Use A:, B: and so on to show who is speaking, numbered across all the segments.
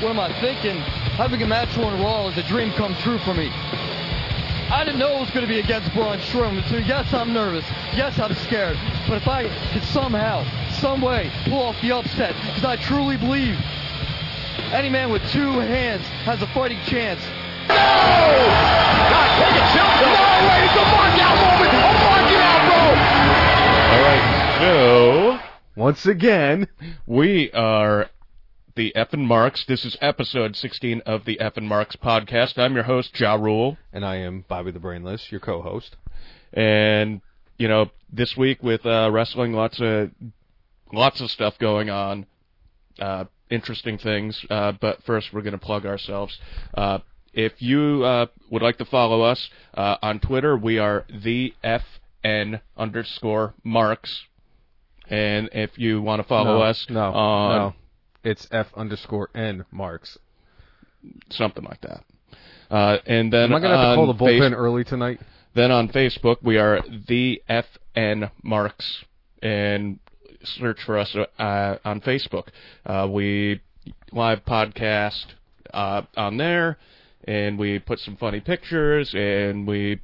A: What am I thinking? Having a match on Raw is a dream come true for me. I didn't know it was going to be against Braun Strowman, so yes, I'm nervous. Yes, I'm scared. But if I could somehow, some way, pull off the upset, because I truly believe any man with two hands has a fighting chance.
B: No! God, take it, Shelton. No, wait, it's a mark out moment. A mark out, bro.
C: All right, so
D: Once again,
C: we are the FN Marks. This is episode 16 of the FN Marks podcast. I'm your host, Ja Rule.
D: and I am Bobby the Brainless, your co-host.
C: And, you know, this week with uh, wrestling, lots of lots of stuff going on. Uh, interesting things. Uh, but first, we're going to plug ourselves. Uh, if you uh, would like to follow us uh, on Twitter, we are the FN underscore Marks. And if you want to follow
D: no,
C: us
D: no,
C: on
D: no, it's F underscore N Marks.
C: something like that. Uh, and then
D: Am I gonna have to call the bullpen
C: Face-
D: early tonight?
C: Then on Facebook, we are the FN Marks, and search for us uh, on Facebook. Uh, we live podcast uh, on there, and we put some funny pictures, and we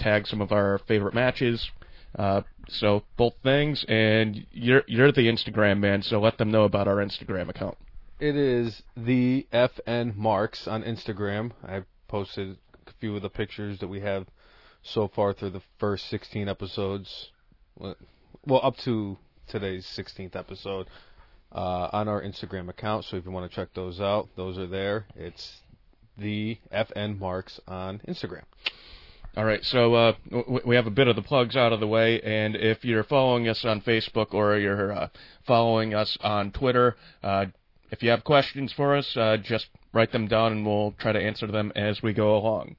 C: tag some of our favorite matches. Uh, so both things, and you're you're the Instagram man, so let them know about our Instagram account.
D: It is the FN Marks on Instagram. I've posted a few of the pictures that we have so far through the first 16 episodes. Well, up to today's 16th episode uh, on our Instagram account. So if you want to check those out, those are there. It's the FN Marks on Instagram.
C: All right, so uh, we have a bit of the plugs out of the way, and if you're following us on Facebook or you're uh, following us on Twitter, uh, if you have questions for us, uh, just write them down, and we'll try to answer them as we go along.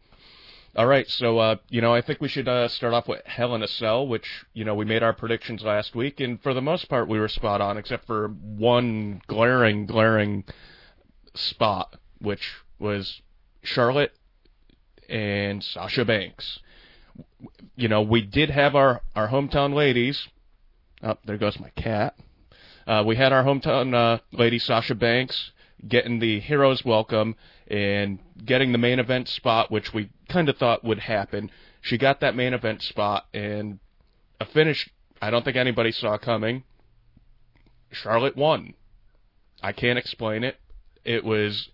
C: All right, so uh, you know, I think we should uh, start off with Hell in a Cell, which you know we made our predictions last week, and for the most part we were spot on, except for one glaring, glaring spot, which was Charlotte and Sasha Banks. You know, we did have our our hometown ladies. Oh, there goes my cat. Uh, we had our hometown uh, lady Sasha Banks getting the hero's welcome and getting the main event spot, which we kind of thought would happen. She got that main event spot and a finish I don't think anybody saw coming. Charlotte won. I can't explain it. It was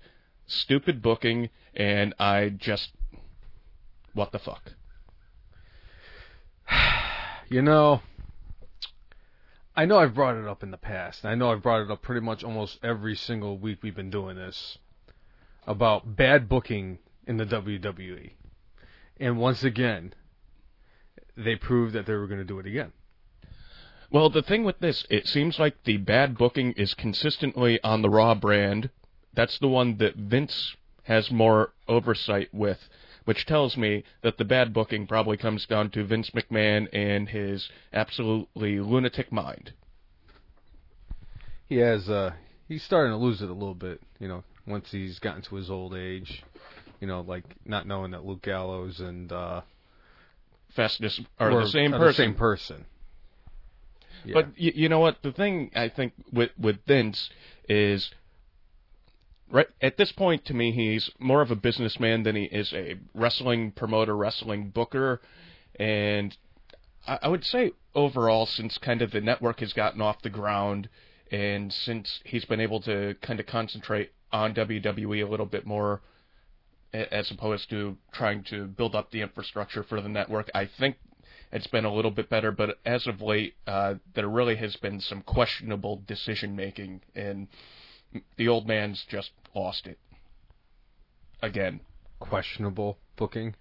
C: stupid booking, and I just what the fuck.
D: You know, I know I've brought it up in the past. I know I've brought it up pretty much almost every single week we've been doing this about bad booking in the WWE. And once again, they proved that they were going to do it again.
C: Well, the thing with this, it seems like the bad booking is consistently on the Raw brand. That's the one that Vince has more oversight with, which tells me that the bad booking probably comes down to Vince McMahon and his absolutely lunatic mind.
D: He has, uh, he's starting to lose it a little bit, you know, once he's gotten to his old age. You know, like not knowing that Luke Gallows and, uh,
C: Festus are the same
D: are
C: person.
D: The same person. Yeah.
C: But y- you know what? The thing I think with with Vince is right at this point to me he's more of a businessman than he is a wrestling promoter, wrestling booker, and I, I would say overall since kind of the network has gotten off the ground and since he's been able to kind of concentrate on WWE a little bit more as opposed to trying to build up the infrastructure for the network. I think it's been a little bit better, but as of late, uh, there really has been some questionable decision making, and the old man's just lost it again.
D: questionable booking.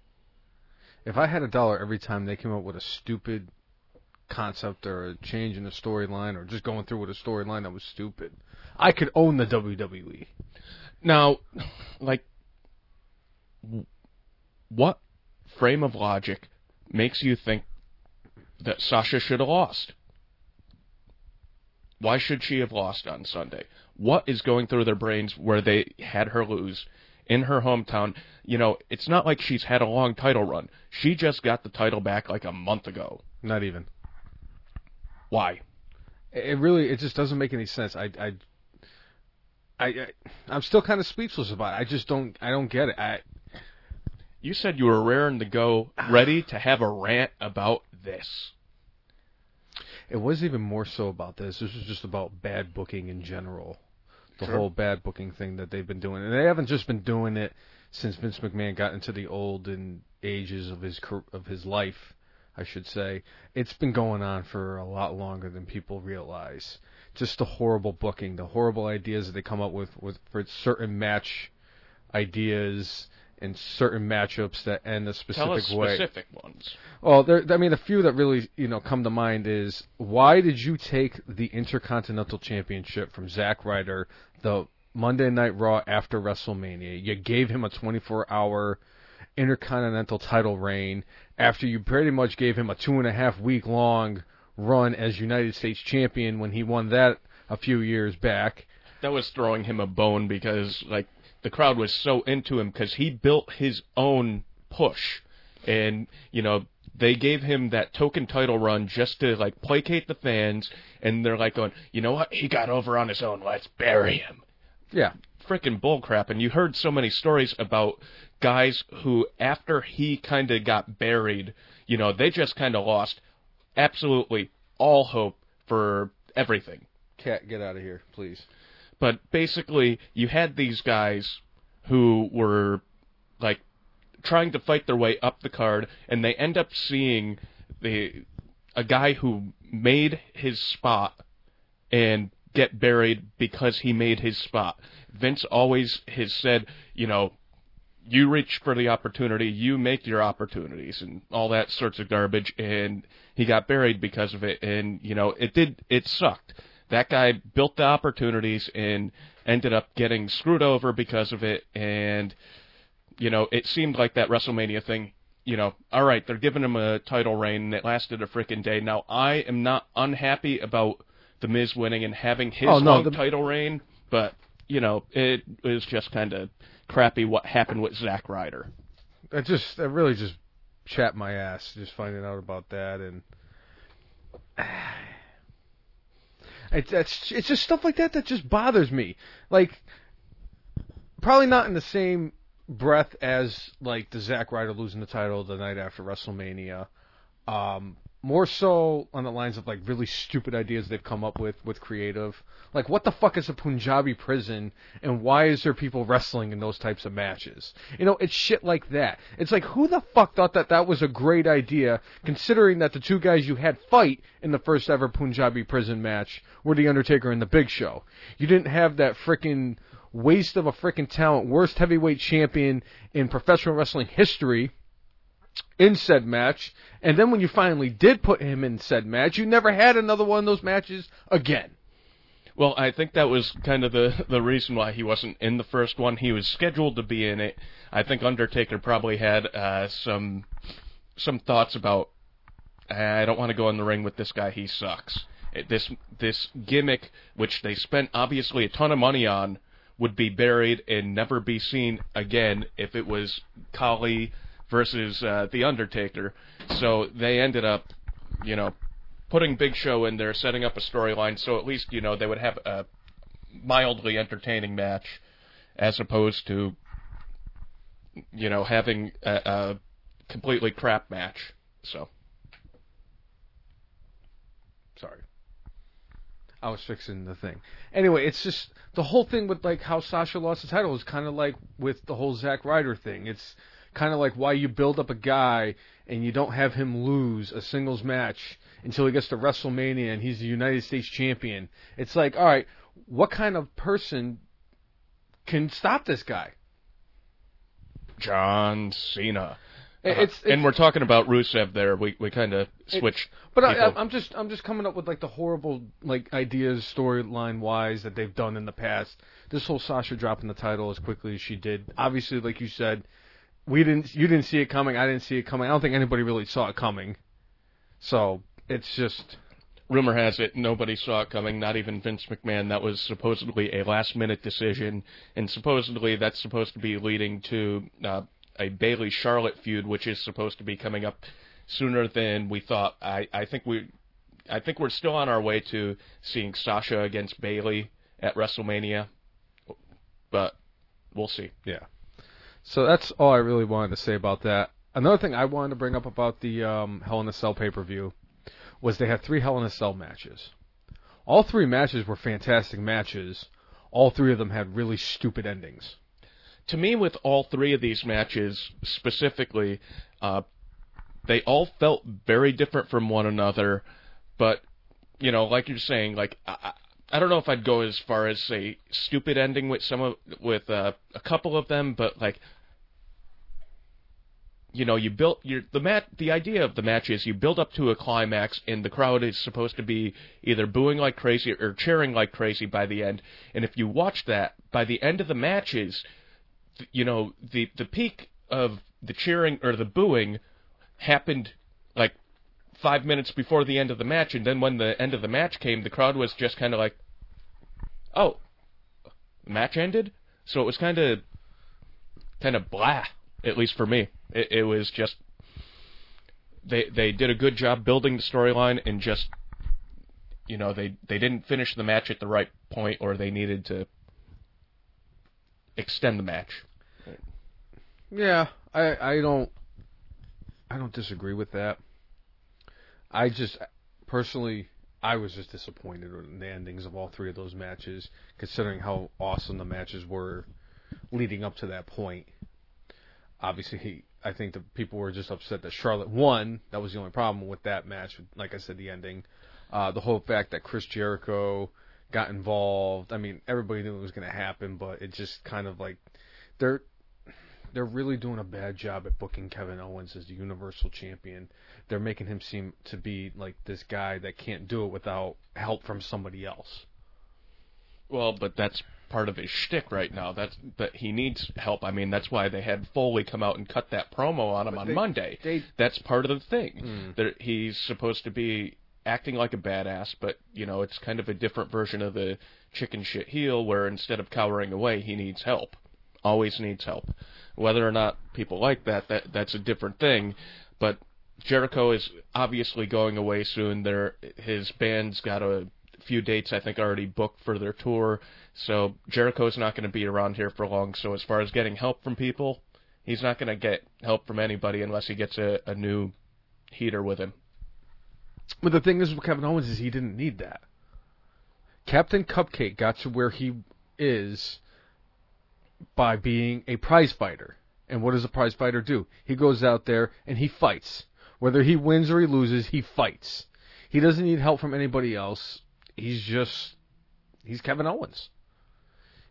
D: If I had a dollar every time they came up with a stupid concept or a change in the storyline or just going through with a storyline that was stupid, I could own the. WWE.
C: Now, like, what frame of logic makes you think that Sasha should have lost? Why should she have lost on Sunday? What is going through their brains where they had her lose in her hometown? You know, it's not like she's had a long title run. She just got the title back like a month ago.
D: Not even.
C: Why?
D: It really, it just doesn't make any sense. I, I, I, I I'm still kind of speechless about it. I just don't I don't get it. I
C: You said you were raring to go, ready to have a rant about this.
D: it was even more so about this. This was just about bad booking in general. The
C: Sure.
D: whole bad booking thing that they've been doing, and they haven't just been doing it since Vince McMahon got into the olden ages of his of his life, I should say. It's been going on for a lot longer than people realize. Just the horrible booking, the horrible ideas that they come up with with for certain match ideas and certain matchups that end a specific
C: Tell us
D: way.
C: specific ones.
D: Well, there. I mean, a few that really you know come to mind is why did you take the Intercontinental Championship from Zack Ryder the Monday Night Raw after WrestleMania? You gave him a 24-hour Intercontinental title reign after you pretty much gave him a two and a half week long run as United States Champion when he won that a few years back.
C: That was throwing him a bone because like the crowd was so into him because he built his own push, and you know they gave him that token title run just to like placate the fans, and they're like going, you know what, he got over on his own, let's bury him.
D: Yeah,
C: freaking bullcrap. And you heard so many stories about guys who, after he kind of got buried, you know, they just kind of lost absolutely all hope for everything.
D: cat, get out of here, please.
C: But basically, you had these guys who were like trying to fight their way up the card, and they end up seeing the a guy who made his spot and get buried because he made his spot. Vince always has said, you know, you reach for the opportunity, you make your opportunities, and all that sorts of garbage. And he got buried because of it, and you know, it did, it sucked. That guy built the opportunities and ended up getting screwed over because of it. And you know, it seemed like that WrestleMania thing. You know, all right, they're giving him a title reign, and it lasted a freaking day. Now, I am not unhappy about the Miz winning and having his
D: Oh, no,
C: long
D: the-
C: title reign, but you know, it is just kind of crappy what happened with Zack Ryder.
D: That just that really just chapped my ass just finding out about that and it's it's it's just stuff like that that just bothers me. Like probably not in the same breath as like the Zack Ryder losing the title the night after WrestleMania. Um, more so on the lines of like really stupid ideas they've come up with with creative. Like what the fuck is a Punjabi prison and why is there people wrestling in those types of matches? You know, it's shit like that. It's like who the fuck thought that that was a great idea considering that the two guys you had fight in the first ever Punjabi prison match were the Undertaker and the Big Show. You didn't have that frickin' waste of a frickin' talent, worst heavyweight champion in professional wrestling history in said match, and then when you finally did put him in said match, you never had another one of those matches again.
C: Well, I think that was kind of the the reason why he wasn't in the first one. He was scheduled to be in it. I think Undertaker probably had uh, some some thoughts about I don't want to go in the ring with this guy. He sucks. This this gimmick, which they spent obviously a ton of money on, would be buried and never be seen again if it was Khali versus uh, the Undertaker. So they ended up, you know, putting Big Show in there, setting up a storyline, so at least you know they would have a mildly entertaining match, as opposed to, you know, having a, a completely crap match. So
D: Sorry. I was fixing the thing. Anyway, it's just the whole thing with like how Sasha lost the title is kind of like with the whole Zack Ryder thing. It's kind of like why you build up a guy and you don't have him lose a singles match until he gets to WrestleMania and he's the United States champion. It's like, all right, what kind of person can stop this guy?
C: John Cena. Uh-huh.
D: It's,
C: and we're talking about Rusev there. We we kind of switch.
D: But I. I'm just I'm just coming up with like the horrible like ideas storyline wise that they've done in the past. This whole Sasha dropping the title as quickly as she did. Obviously, like you said, we didn't you didn't see it coming. I didn't see it coming. I don't think anybody really saw it coming. So it's just
C: rumor has it nobody saw it coming, not even Vince McMahon. That was supposedly a last minute decision, and supposedly that's supposed to be leading to uh, a Bayley Charlotte feud, which is supposed to be coming up sooner than we thought. I, I think we. I think we're still on our way to seeing Sasha against Bayley at WrestleMania. but we'll see.
D: Yeah. So that's all I really wanted to say about that. Another thing I wanted to bring up about the um, Hell in a Cell pay per view was they had three Hell in a Cell matches. All three matches were fantastic matches. All three of them had really stupid endings.
C: To me, with all three of these matches specifically, uh, they all felt very different from one another. But you know, like you're saying, like I, I don't know if I'd go as far as say stupid ending with some of with uh, a couple of them, but like you know, you built your the mat. The idea of the match is you build up to a climax, and the crowd is supposed to be either booing like crazy or cheering like crazy by the end. And if you watch that, by the end of the matches, you know, the the peak of the cheering or the booing happened like five minutes before the end of the match, and then when the end of the match came, the crowd was just kind of like, "Oh, match ended." So it was kind of, kind of blah, at least for me. It, it was just they they did a good job building the storyline and just you know they they didn't finish the match at the right point or they needed to extend the match.
D: Yeah, I I don't I don't disagree with that. I just personally I was just disappointed in the endings of all three of those matches, considering how awesome the matches were leading up to that point. Obviously, he, I think the people were just upset that Charlotte won. That was the only problem with that match. Like I said, the ending, uh, the whole fact that Chris Jericho got involved. I mean, everybody knew it was going to happen, but it just kind of like they're they're really doing a bad job at booking Kevin Owens as the Universal Champion. They're making him seem to be like this guy that can't do it without help from somebody else.
C: Well, but that's part of his shtick right now. That's that he needs help. I mean, that's why they had Foley come out and cut that promo on him
D: But
C: on
D: they-
C: Monday.
D: they-
C: that's part of the thing.
D: Mm.
C: That he's supposed to be acting like a badass, but you know, it's kind of a different version of the chicken shit heel, where instead of cowering away, he needs help. Always needs help. Whether or not people like that, that that's a different thing. But Jericho is obviously going away soon. There, his band's got a few dates I think already booked for their tour. So Jericho's not going to be around here for long. So as far as getting help from people, he's not going to get help from anybody unless he gets a, a new heater with him.
D: But the thing is with Kevin Owens is he didn't need that. Captain Cupcake got to where he is by being a prize fighter. And what does a prize fighter do? He goes out there and he fights. Whether he wins or he loses, he fights. He doesn't need help from anybody else. He's just he's Kevin Owens.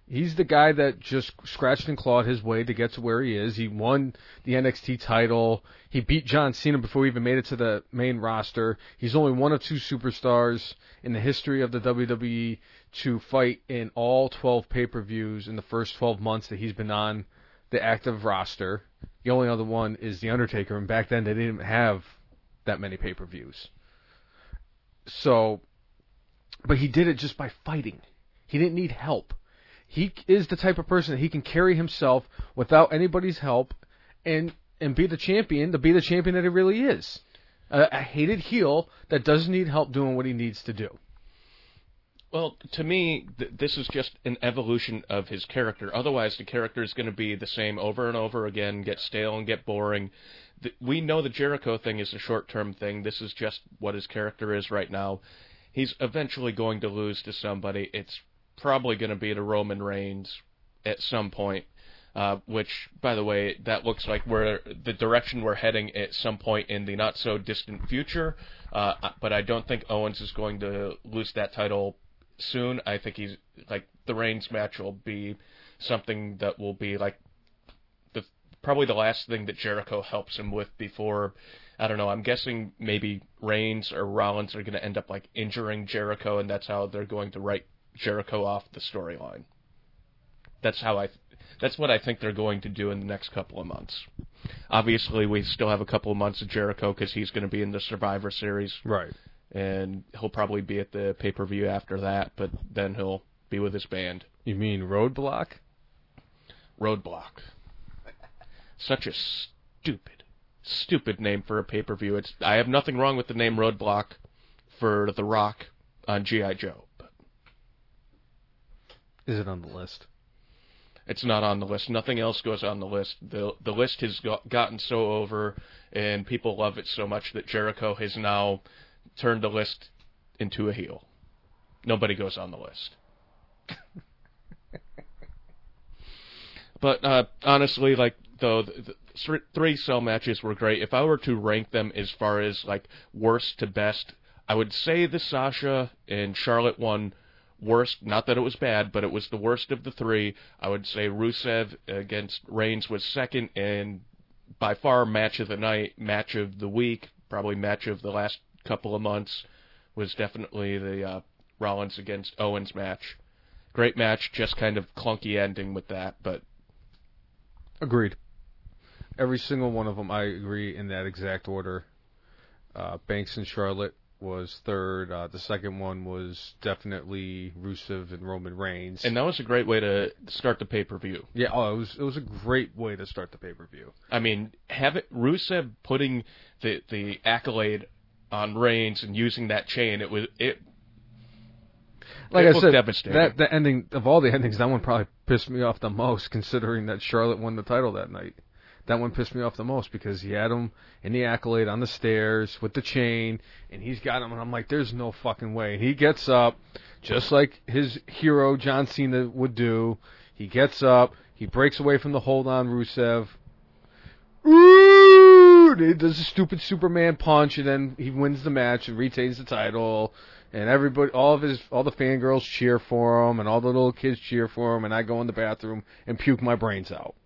D: He's the guy that just scratched and clawed his way to get to where he is. He won the NXT title. He beat John Cena before he even made it to the main roster. He's only one of two superstars in the history of the WWE to fight in all 12 pay-per-views in the first 12 months that he's been on the active roster. The only other one is The Undertaker, and back then they didn't have that many pay-per-views. So, but he did it just by fighting. He didn't need help. He is the type of person that he can carry himself without anybody's help and and be the champion, to be the champion that he really is. A, a hated heel that doesn't need help doing what he needs to do.
C: Well, to me, th- this is just an evolution of his character. Otherwise, the character is going to be the same over and over again, get stale and get boring. Th- we know the Jericho thing is a short-term thing. This is just what his character is right now. He's eventually going to lose to somebody. It's probably going to be to Roman Reigns at some point. Uh, which, by the way, that looks like we're the direction we're heading at some point in the not so distant future. Uh, but I don't think Owens is going to lose that title soon. I think he's like the Reigns match will be something that will be like the probably the last thing that Jericho helps him with before. I don't know. I'm guessing maybe Reigns or Rollins are going to end up like injuring Jericho, and that's how they're going to write Jericho off the storyline. That's how I. That's what I think they're going to do in the next couple of months. Obviously, we still have a couple of months of Jericho because he's going to be in the Survivor Series
D: Right.
C: and he'll probably be at the pay per view after that, but then he'll be with his band.
D: You mean Roadblock?
C: Roadblock. Such a stupid, stupid name for a pay per view. It's I have nothing wrong with the name Roadblock for The Rock on GI Joe.
D: Is it on the list?
C: It's not on the list. Nothing else goes on the list. the The list has got, gotten so over, and people love it so much that Jericho has now turned the list into a heel. Nobody goes on the list. but uh, honestly, like though the, the three cell matches were great. If I were to rank them as far as like worst to best, I would say the Sasha and Charlotte one worst. Not that it was bad, but it was the worst of the three. I would say Rusev against Reigns was second, and by far match of the night, match of the week, probably match of the last couple of months was definitely the uh, Rollins against Owens match. Great match, just kind of clunky ending with that, but
D: agreed. Every single one of them, I agree in that exact order. Uh, Banks and Charlotte was third. Uh, the second one was definitely Rusev and Roman Reigns.
C: And that was a great way to start the pay per view.
D: Yeah, oh, it was it was a great way to start the pay per view.
C: I mean, have it Rusev putting the the accolade on Reigns and using that chain. It was it.
D: Like
C: it
D: I said,
C: devastating.
D: that the ending of all the endings, that one probably pissed me off the most, considering that Charlotte won the title that night that one pissed me off the most because he had him in the accolade on the stairs with the chain, and he's got him, and I'm like, there's no fucking way. And he gets up, just like his hero John Cena would do. He gets up, he breaks away from the hold on Rusev. Ooh! He does a stupid Superman punch, and then he wins the match and retains the title. And everybody, all of his, all the fangirls cheer for him, and all the little kids cheer for him. And I go in the bathroom and puke my brains out.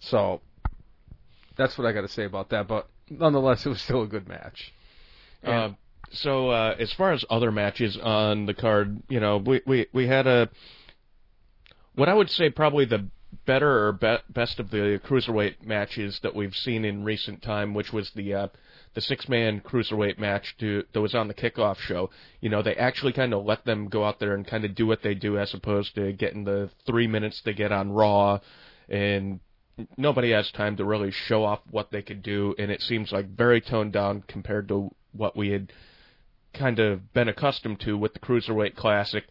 D: So that's what I got to say about that. But nonetheless, it was still a good match.
C: Uh, so uh, as far as other matches on the card, you know, we we we had a what I would say probably the better or be- best of the cruiserweight matches that we've seen in recent time, which was the uh, the six man cruiserweight match to, that was on the kickoff show. You know, they actually kind of let them go out there and kind of do what they do as opposed to getting the three minutes they get on Raw and nobody has time to really show off what they could do, and it seems like very toned down compared to what we had kind of been accustomed to with the Cruiserweight Classic.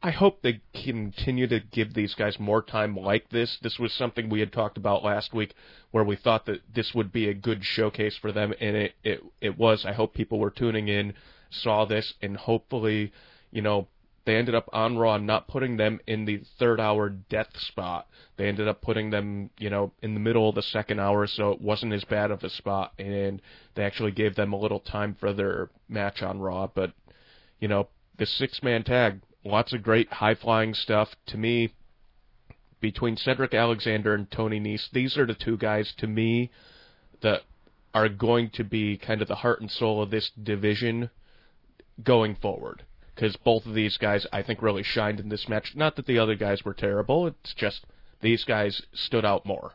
C: I hope they continue to give these guys more time like this. This was something we had talked about last week where we thought that this would be a good showcase for them and it it, it was. I hope people were tuning in, saw this and hopefully, you know, they ended up on Raw not putting them in the third hour death spot. They ended up putting them, you know, in the middle of the second hour, so it wasn't as bad of a spot, and they actually gave them a little time for their match on Raw. But, you know, the six man tag, lots of great high flying stuff. To me, between Cedric Alexander and Tony Nese, these are the two guys to me that are going to be kind of the heart and soul of this division going forward because both of these guys I think really shined in this match. Not that the other guys were terrible. It's just these guys stood out more.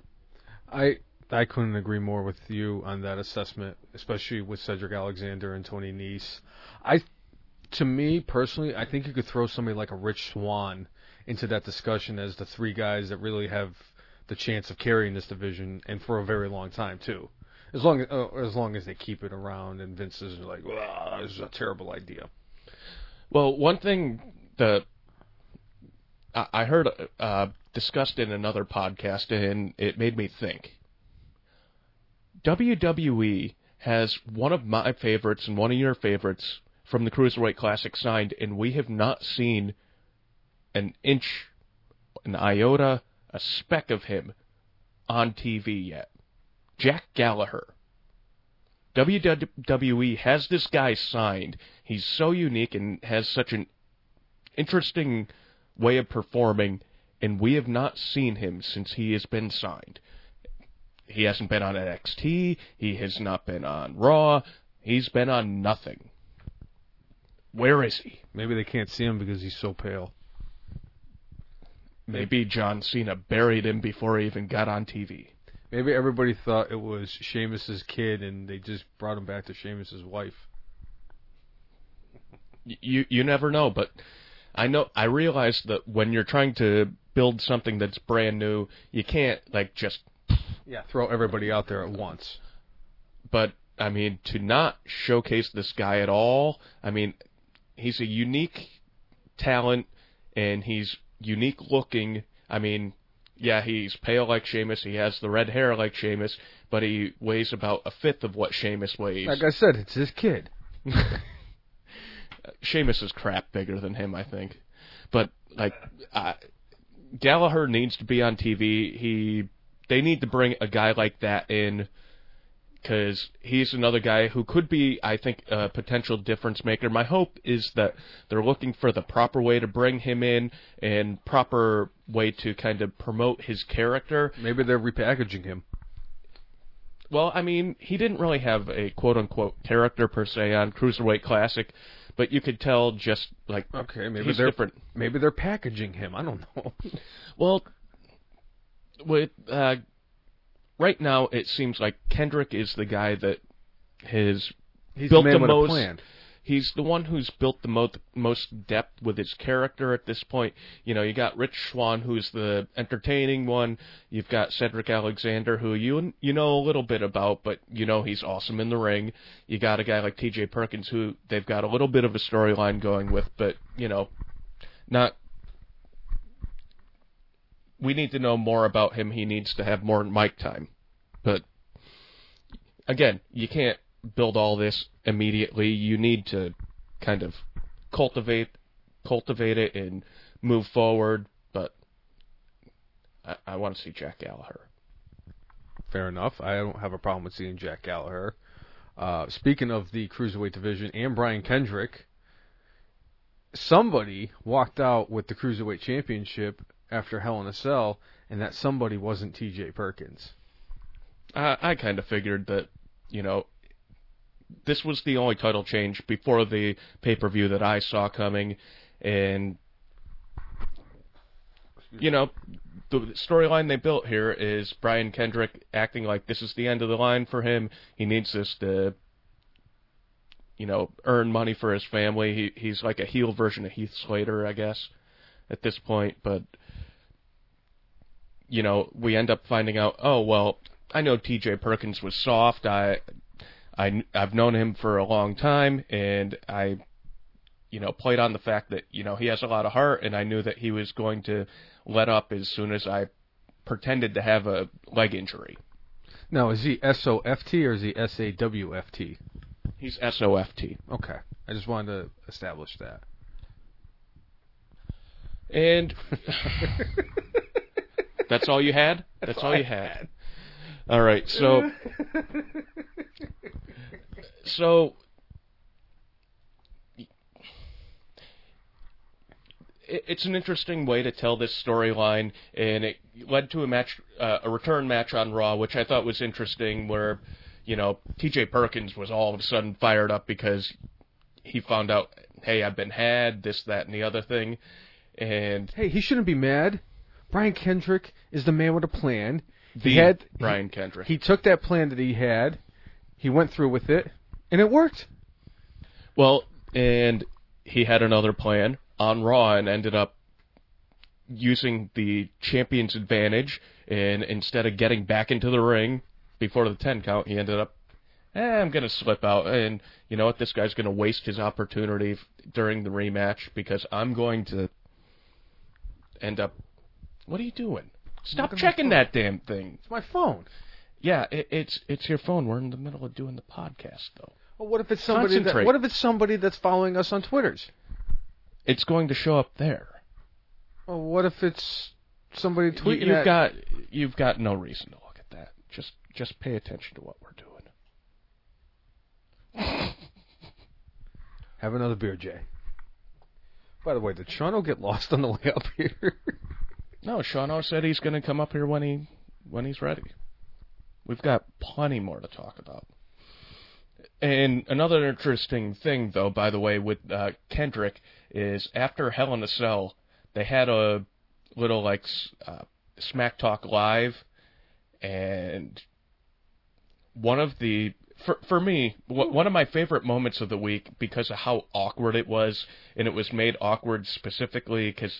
D: I I couldn't agree more with you on that assessment, especially with Cedric Alexander and Tony Nese. I, to me personally, I think you could throw somebody like a Rich Swann into that discussion as the three guys that really have the chance of carrying this division and for a very long time too. As long as uh, as long as they keep it around and Vince is like, this is a terrible idea.
C: Well, one thing that I heard uh, discussed in another podcast, and it made me think. WWE has one of my favorites and one of your favorites from the Cruiserweight Classic signed, and we have not seen an inch, an iota, a speck of him on TV yet. Jack Gallagher. WWE has this guy signed. He's so unique and has such an interesting way of performing, and we have not seen him since he has been signed. He hasn't been on NXT. He has not been on Raw. He's been on nothing. Where is he?
D: Maybe they can't see him because he's so pale.
C: Maybe John Cena buried him before he even got on TV.
D: Maybe everybody thought it was Sheamus's kid, and they just brought him back to Sheamus's wife.
C: You you never know, but I know I realize that when you're trying to build something that's brand new, you can't like just
D: yeah throw everybody out there at once.
C: But I mean, to not showcase this guy at all, I mean, he's a unique talent and he's unique looking. I mean, yeah, he's pale like Sheamus. He has the red hair like Sheamus, but he weighs about a fifth of what Sheamus weighs.
D: Like I said, it's his kid.
C: Sheamus is crap bigger than him, I think. But like, uh, Gallagher needs to be on TV. He, they need to bring a guy like that in because he's another guy who could be, I think, a potential difference maker. My hope is that they're looking for the proper way to bring him in and proper way to kind of promote his character.
D: Maybe they're repackaging him.
C: Well, I mean, he didn't really have a quote unquote character per se on Cruiserweight Classic, but you could tell just like
D: Okay, maybe they're
C: different.
D: Maybe they're packaging him. I don't know.
C: Well, with uh, right now, it seems like Kendrick is the guy that has
D: He's
C: built
D: the
C: the most. He's the one who's built the most depth with his character at this point. You know, you got Rich Swann, who's the entertaining one. You've got Cedric Alexander, who you you know a little bit about, but you know he's awesome in the ring. You got a guy like T.J. Perkins, who they've got a little bit of a storyline going with, but you know, not we need to know more about him. He needs to have more mic time. But again, you can't build all this immediately. You need to kind of cultivate cultivate it and move forward. But I, I want to see Jack Gallagher.
D: Fair enough. I don't have a problem with seeing Jack Gallagher. Uh, speaking of the cruiserweight division and Brian Kendrick, somebody walked out with the cruiserweight championship after Hell in a Cell, and that somebody wasn't T.J. Perkins.
C: I, I kind of figured that, you know, this was the only title change before the pay per view that I saw coming, and you know, the storyline they built here is Brian Kendrick acting like this is the end of the line for him. He needs this to, you know, earn money for his family. He he's like a heel version of Heath Slater, I guess, at this point. But you know, we end up finding out. Oh well, I know T.J. Perkins was soft. I I I've known him for a long time, and I you know, played on the fact that, you know, he has a lot of heart and I knew that he was going to let up as soon as I pretended to have a leg injury.
D: Now, is he S O F T or is he S A W F T?
C: He's SOFT.
D: Okay. I just wanted to establish that.
C: And that's all you had? That's, all you had. All right. So So it- it's an interesting way to tell this storyline, and it led to a match, uh, a return match on Raw, which I thought was interesting, where you know T.J. Perkins was all of a sudden fired up because he found out, hey, I've been had, this, that, and the other thing, and
D: Hey, he shouldn't be mad. Brian Kendrick is the man with a plan.
C: The
D: he had
C: Brian Kendrick.
D: He took that plan that he had, he went through with it, and it worked.
C: Well, and he had another plan on Raw and ended up using the champion's advantage. And instead of getting back into the ring before the 10 count, he ended up, eh, I'm going to slip out. And you know what? This guy's going to waste his opportunity f- during the rematch because I'm going to end up. What are you doing? Stop
D: Look at my
C: checking that damn thing.
D: It's my phone.
C: Yeah, it, it's it's your phone. We're in the middle of doing the podcast, though.
D: Well, what if it's somebody? That,
C: Concentrate.
D: what if it's somebody that's following us on Twitters?
C: It's going to show up there.
D: Well, what if it's somebody
C: You,
D: tweeting?
C: you've
D: at-
C: got you've got no reason to look at that. Just just pay attention to what we're doing.
D: Have another beer, Jay. By the way, did Sean get lost on the way up here?
C: No, Shano said he's going to come up here when he when he's ready. We've got plenty more to talk about. And another interesting thing, though, by the way, with uh, Kendrick is after Hell in a Cell, they had a little like uh, Smack Talk live, and one of the for for me one of my favorite moments of the week because of how awkward it was, and it was made awkward specifically because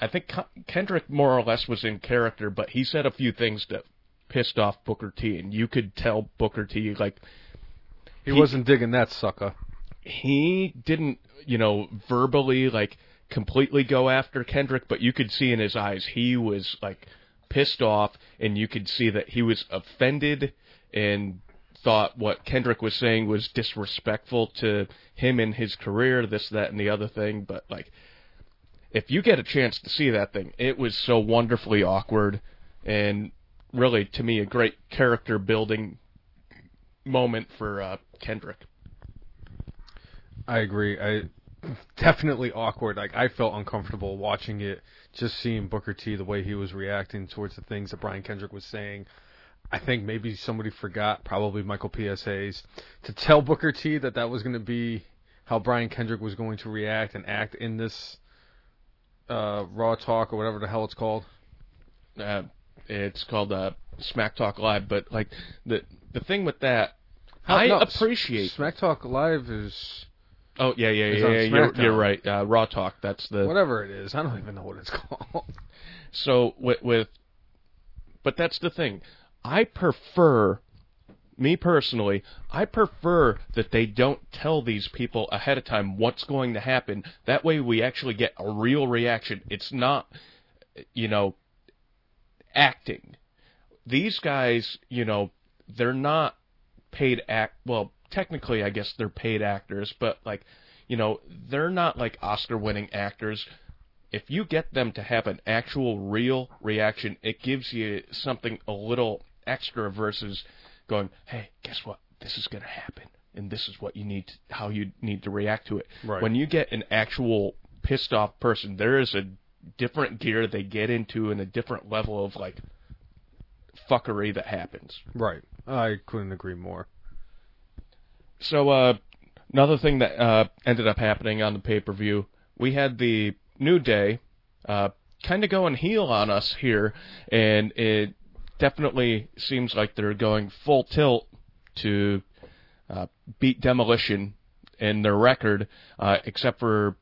C: I think Ke- Kendrick more or less was in character, but he said a few things that pissed off Booker T, and you could tell Booker T like
D: he wasn't digging that sucker.
C: he didn't, you know, verbally like completely go after Kendrick, but you could see in his eyes he was like pissed off, and you could see that he was offended and thought what Kendrick was saying was disrespectful to him and his career, this, that, and the other thing. But like, if you get a chance to see that thing, it was so wonderfully awkward and really, to me, a great character building moment for uh, Kendrick.
D: I agree. I definitely awkward. Like I felt uncomfortable watching it, just seeing Booker T the way he was reacting towards the things that Brian Kendrick was saying. I think maybe somebody forgot, probably Michael PSA's, to tell Booker T that that was going to be how Brian Kendrick was going to react and act in this uh, Raw Talk or whatever the hell it's called.
C: Uh, it's called uh, Smack Talk Live, but like the the thing with that,
D: How-
C: I
D: no,
C: appreciate.
D: Smack Talk Live is
C: Oh yeah, yeah, yeah, yeah you're, you're right. Uh, Raw Talk. That's the
D: whatever it is. I don't even know what it's called.
C: So with, with but that's the thing. I prefer me personally, I prefer that they don't tell these people ahead of time what's going to happen. That way we actually get a real reaction. It's not you know acting. These guys, you know, they're not paid act well, technically I guess they're paid actors, but like, you know, they're not like Oscar winning actors if you get them to have an actual real reaction, it gives you something a little extra versus going, "Hey, guess what? This is going to happen, and this is what you need, to, how you need to react to it."
D: Right.
C: When you get an actual pissed off person, there is a different gear they get into and a different level of like fuckery that happens.
D: right. I couldn't agree more.
C: So uh, another thing that uh, ended up happening on the pay per view, we had the New Day uh, kind of going heel on us here, and it definitely seems like they're going full tilt to uh, beat Demolition in their record, uh, except for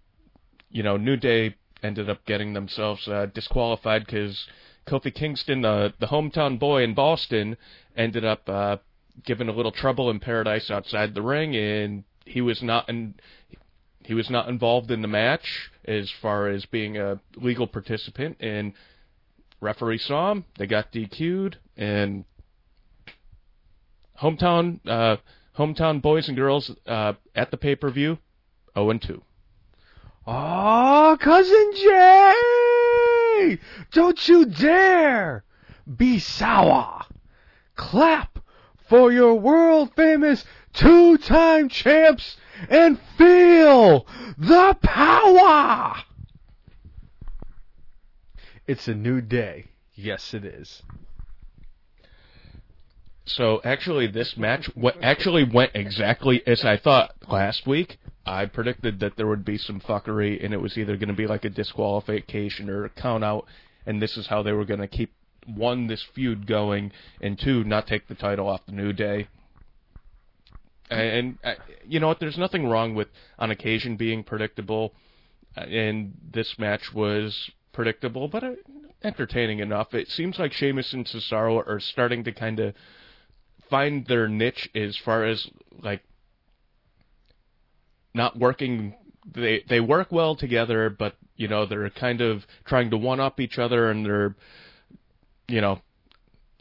C: you know New Day ended up getting themselves uh, disqualified because Kofi Kingston, uh, the hometown boy in Boston, ended up uh, given a little trouble in paradise outside the ring, and he was not in, he was not involved in the match as far as being a legal participant. And referee saw him, they got DQ'd, and hometown uh, hometown boys and girls uh, at the pay per view, zero and two.
D: Oh, cousin Jay! Don't you dare be sour. Clap for your world famous two time champs and feel the power. It's a new day. Yes, it is.
C: So actually, this match actually went exactly as I thought last week. I predicted that there would be some fuckery, and it was either going to be like a disqualification or a count out, and this is how they were going to keep one this feud going, and two not take the title off the New Day. And uh, you know what? There's nothing wrong with on occasion being predictable, and this match was predictable, but uh, entertaining enough. It seems like Sheamus and Cesaro are starting to kind of find their niche as far as like not working they they work well together but you know they're kind of trying to one up each other and they're you know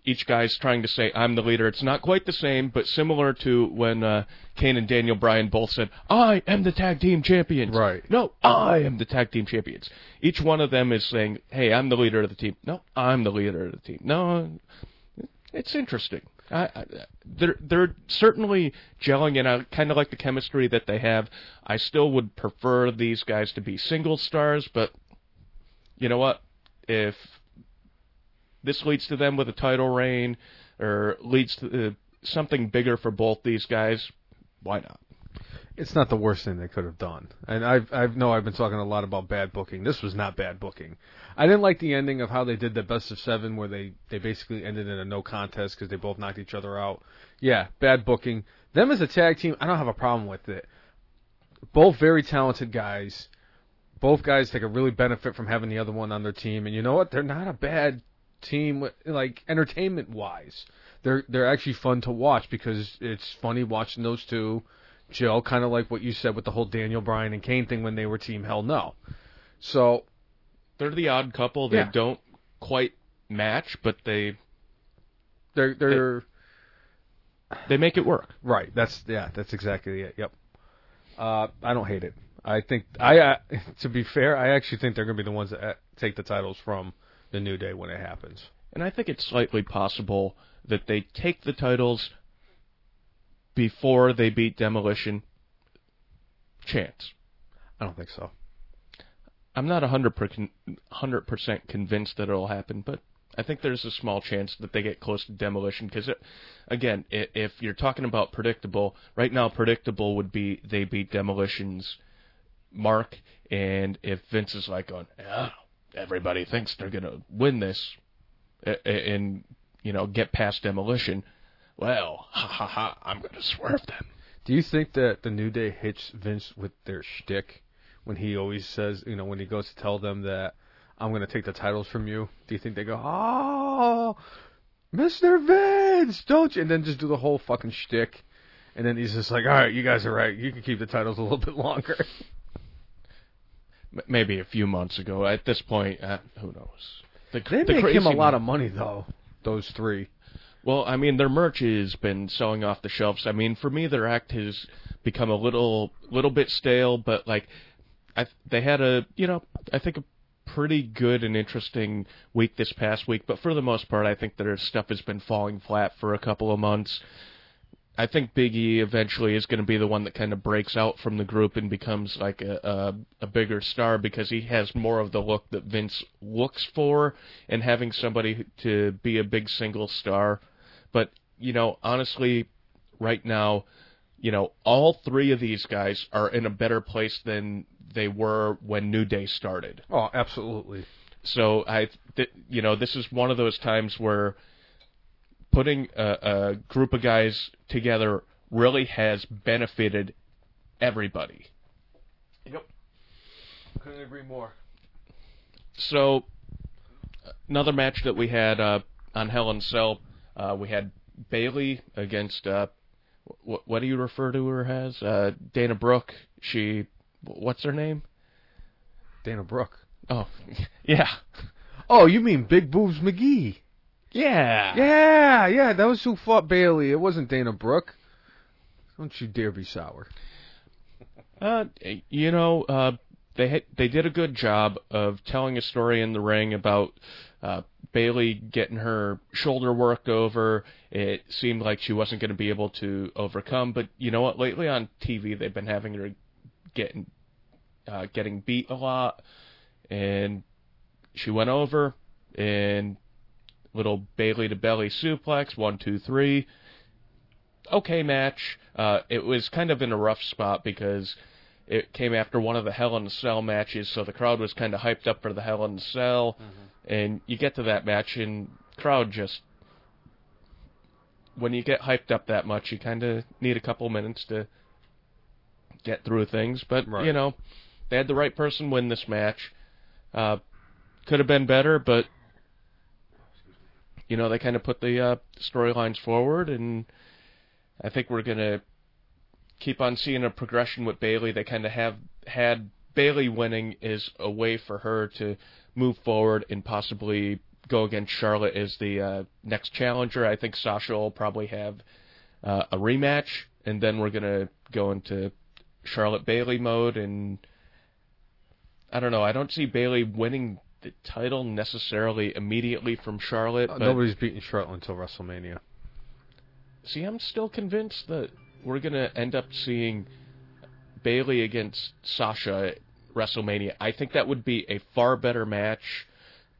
C: each guy's trying to say I'm the leader. It's not quite the same, but similar to when uh, Kane and Daniel Bryan both said, "I am the tag team champions."
D: Right.
C: No, I am the tag team champions. Each one of them is saying, "Hey, I'm the leader of the team." No, I'm the leader of the team. No, it's interesting. I, I, they're they're certainly gelling, and I kind of like the chemistry that they have. I still would prefer these guys to be single stars, but you know what? If this leads to them with a title reign, or leads to uh, something bigger for both these guys, why not?
D: It's not the worst thing they could have done. And I've I know I've been talking a lot about bad booking. This was not bad booking. I didn't like the ending of how they did the best of seven, where they they basically ended in a no contest because they both knocked each other out. Yeah, bad booking. Them as a tag team, I don't have a problem with it. Both very talented guys. Both guys that could really benefit from having the other one on their team. And you know what? They're not a bad team, like entertainment wise. They're they're actually fun to watch because it's funny watching those two Jill, kind of like what you said with the whole Daniel Bryan and Kane thing when they were Team Hell No. So
C: They're the odd couple. They
D: Yeah.
C: don't quite match, but they
D: They're they're
C: they make it work.
D: right. That's yeah. That's exactly it. Yep. Uh, I don't hate it. I think I uh, to be fair, I actually think they're going to be the ones that uh, take the titles from the New Day when it happens.
C: And I think it's slightly possible that they take the titles before they beat Demolition. Chance.
D: I don't think so.
C: I'm not 100% 100% convinced that it'll happen, but I think there's a small chance that they get close to demolition because, again, if you're talking about predictable, right now predictable would be they beat demolition's mark, and if Vince is like going, yeah, everybody thinks they're gonna win this, and you know get past demolition, well, ha ha ha, I'm gonna swerve them.
D: Do you think that the New Day hits Vince with their shtick when he always says, you know, when he goes to tell them that I'm going to take the titles from you? Do you think they go, oh, Mr. Vince, don't you? And then just do the whole fucking shtick. And then he's just like, all right, you guys are right. You can keep the titles a little bit longer.
C: M- Maybe a few months ago. At this point, uh, who knows? The,
D: They
C: the
D: make
C: crazy
D: him a lot of money, though, those three.
C: Well, I mean, their merch has been selling off the shelves. I mean, for me, their act has become a little, little bit stale. But like, I they had a, you know, I think a pretty good and interesting week this past week. But for the most part, I think their stuff has been falling flat for a couple of months. I think Big E eventually is going to be the one that kind of breaks out from the group and becomes like a, a a bigger star because he has more of the look that Vince looks for, and having somebody to be a big single star. But you know, honestly, right now, you know, all three of these guys are in a better place than they were when New Day started.
D: Oh, absolutely.
C: So I, th- you know, this is one of those times where putting a, a group of guys together really has benefited everybody.
D: Yep. Couldn't agree more.
C: So another match that we had uh, on Hell in Cell, uh, we had Bayley against uh, what, what do you refer to her as? Uh, Dana Brooke. She, what's her name?
D: Dana Brooke.
C: Oh, yeah,
D: Oh, you mean Big Boobs McGee?
C: Yeah,
D: Yeah, yeah, that was who fought Bayley. It wasn't Dana Brooke. Don't you dare be sour.
C: Uh, you know, uh, they had, they did a good job of telling a story in the ring about uh, Bayley getting her shoulder worked over. It seemed like she wasn't going to be able to overcome, but you know what? Lately on TV, they've been having her getting uh, getting beat a lot, and she went over and little Bayley to belly suplex one two three okay match. Uh, it was kind of in a rough spot because it came after one of the Hell in a Cell matches, so the crowd was kind of hyped up for the Hell in a Cell, and you get to that match and crowd just when you get hyped up that much, you kind of need a couple minutes to get through things. But
D: Right.
C: you know, they had the right person win this match. Uh, could have been better, but you know they kind of put the uh, storylines forward, and I think we're gonna keep on seeing a progression with Bayley. They kind of have had Bayley winning is a way for her to move forward and possibly go against Charlotte as the uh, next challenger. I think Sasha will probably have uh, a rematch, and then we're gonna go into Charlotte Bayley mode. And I don't know. I don't see Bayley winning the title necessarily immediately from Charlotte.
D: Uh,
C: but
D: nobody's beating Charlotte until WrestleMania.
C: See, I'm still convinced that we're gonna end up seeing Bayley against Sasha at WrestleMania. I think that would be a far better match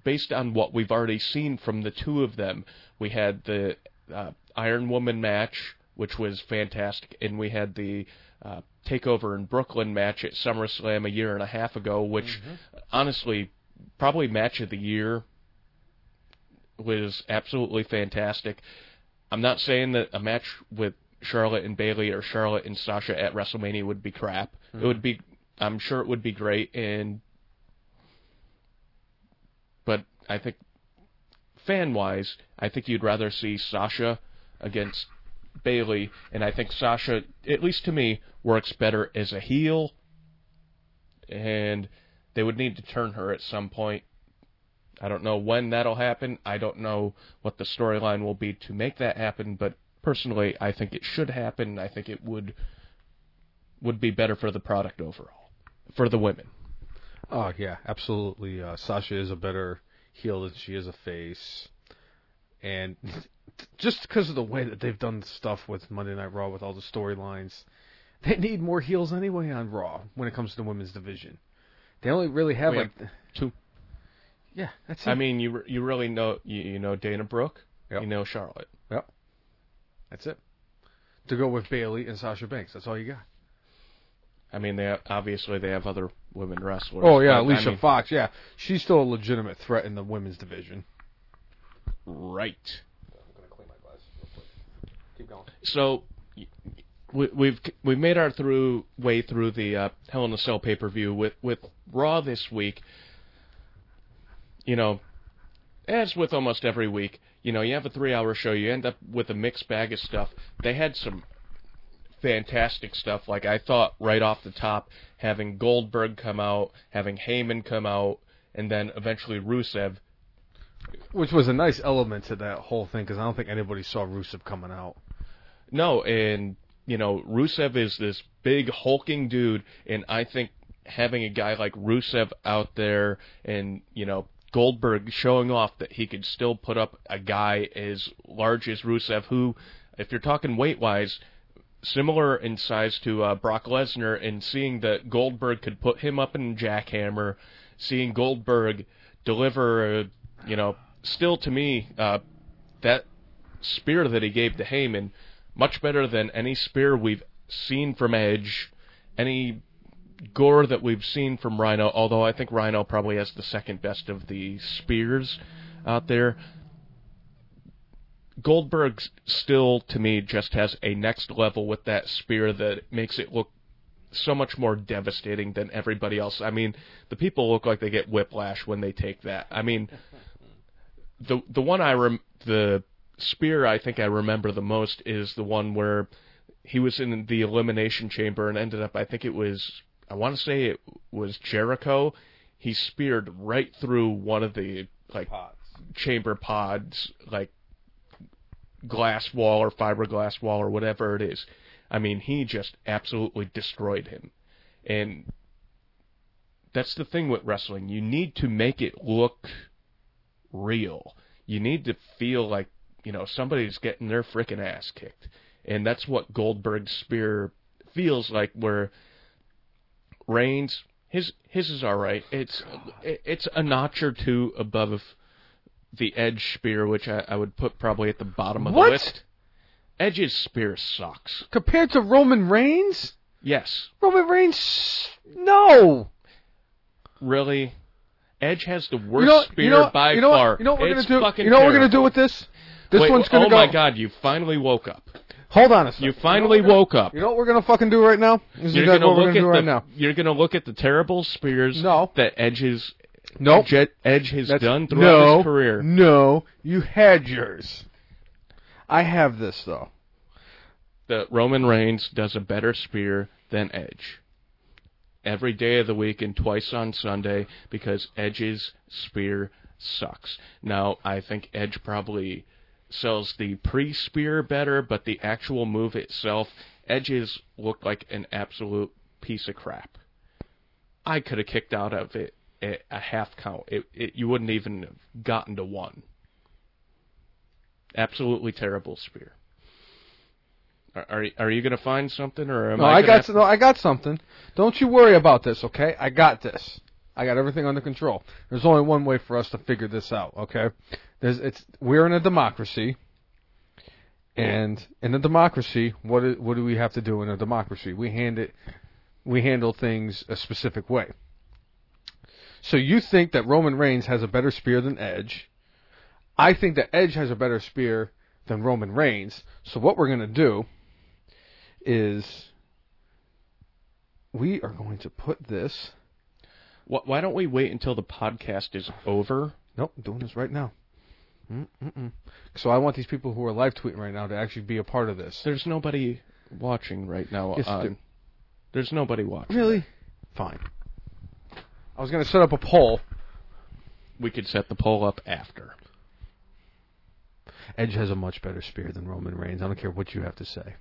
C: based on what we've already seen from the two of them. We had the uh, Iron Woman match, which was fantastic, and we had the uh, Takeover in Brooklyn match at SummerSlam a year and a half ago, which honestly probably match of the year was absolutely fantastic. I'm not saying that a match with Charlotte and Bayley or Charlotte and Sasha at WrestleMania would be crap. It mm-hmm. would be I'm sure it would be great and but I think fan wise, I think you'd rather see Sasha against Bayley and I think Sasha at least to me works better as a heel and they would need to turn her at some point I don't know when that'll happen. I don't know what the storyline will be to make that happen, but personally, I think it should happen. I think it would would be better for the product overall, for the women.
D: Oh yeah, absolutely. Uh, Sasha is a better heel than she is a face, and just because of the way that they've done stuff with Monday Night Raw with all the storylines, they need more heels anyway on Raw when it comes to the women's division. They only really have
C: We
D: like
C: two.
D: yeah, that's it.
C: I mean, you you really know you, you know Dana Brooke,
D: Yep.
C: you know Charlotte.
D: Yep. That's it. To go with Bayley and Sasha Banks. That's all you got.
C: I mean, they have, obviously they have other women wrestlers.
D: Oh yeah,
C: but, I
D: Alicia
C: mean-
D: Fox. Yeah, she's still a legitimate threat in the women's division.
C: right?
D: I'm gonna clean my glass. Real quick. Keep going.
C: So y- we, we've we've made our through way through the uh, Hell in a Cell pay per view with with Raw this week. You know, as with almost every week, you know, you have a three hour show, you end up with a mixed bag of stuff. They had some fantastic stuff. Like I thought right off the top, having Goldberg come out, having Heyman come out, and then eventually Rusev.
D: Which was a nice element to that whole thing because I don't think anybody saw Rusev coming out.
C: No, and you know, Rusev is this big hulking dude, and I think having a guy like Rusev out there and, you know, Goldberg showing off that he could still put up a guy as large as Rusev, who, if you're talking weight wise, similar in size to uh, Brock Lesnar, and seeing that Goldberg could put him up in jackhammer, seeing Goldberg deliver, uh, you know, still to me, uh, that spear that he gave to Heyman, much better than any spear we've seen from Edge, any gore that we've seen from Rhino, although I think Rhino probably has the second best of the spears out there. Goldberg still, to me, just has a next level with that spear that makes it look so much more devastating than everybody else. I mean, the people look like they get whiplash when they take that. I mean, the the one I rem- the spear I think I remember the most is the one where he was in the elimination chamber and ended up I think it was I want to say it was Jericho. He speared right through one of the like chamber pods, like glass wall or fiberglass wall or whatever it is. I mean, he just absolutely destroyed him. And that's the thing with wrestling. You need to make it look real. You need to feel like, you know, somebody's getting their freaking ass kicked. And that's what Goldberg's spear feels like where Reigns his his is all right. It's it's a notch or two above the Edge spear, which I, I would put probably at the bottom of
D: What?
C: the list. Edge's spear sucks.
D: Compared to Roman Reigns,
C: Yes,
D: Roman Reigns, no.
C: really. Edge has the worst
D: you know,
C: spear
D: you know,
C: by
D: you know
C: far.
D: What, you know what we're
C: It's
D: gonna do? You know what we're gonna do with this? This
C: Wait,
D: one's gonna
C: oh
D: go.
C: my god, you finally woke up.
D: Hold on a second.
C: You finally
D: know
C: woke up.
D: You know what we're gonna fucking do right now? This
C: You're
D: is exactly
C: gonna
D: what we're
C: look at the
D: right now.
C: you're gonna look at the terrible spears
D: No.
C: that Edge has
D: Nope.
C: Edge, Edge has
D: That's-
C: done throughout
D: no,
C: his career.
D: No, you had yours. I have this though.
C: that Roman Reigns does a better spear than Edge. Every day of the week and twice on Sunday because Edge's spear sucks. Now, I think Edge probably sells the pre spear better, but the actual move itself, Edge's looked like an absolute piece of crap. I could have kicked out of it a, a half count. It, it, you wouldn't even have gotten to one. Absolutely terrible spear. Are are, are you going to find something, or am
D: No,
C: I?
D: I got
C: have-
D: no, I got something. Don't you worry about this, okay? I got this. I got everything under control. There's only one way for us to figure this out, okay? There's it's we're in a democracy. And in a democracy, what do, what do we have to do in a democracy? We hand it we handle things a specific way. So you think that Roman Reigns has a better spear than Edge. I think that Edge has a better spear than Roman Reigns. So what we're going to do is we are going to put this.
C: Wh- Why don't we wait until the podcast is over?
D: Nope, I'm doing this right now. Mm-mm-mm. So I want these people who are live tweeting right now to actually be a part of this.
C: There's nobody watching right now.
D: Yes,
C: on-
D: there-
C: there's nobody watching.
D: Really? Fine. I was going to set up a poll.
C: we could set the poll up after.
D: Edge has a much better spear than Roman Reigns. I don't care what you have to say.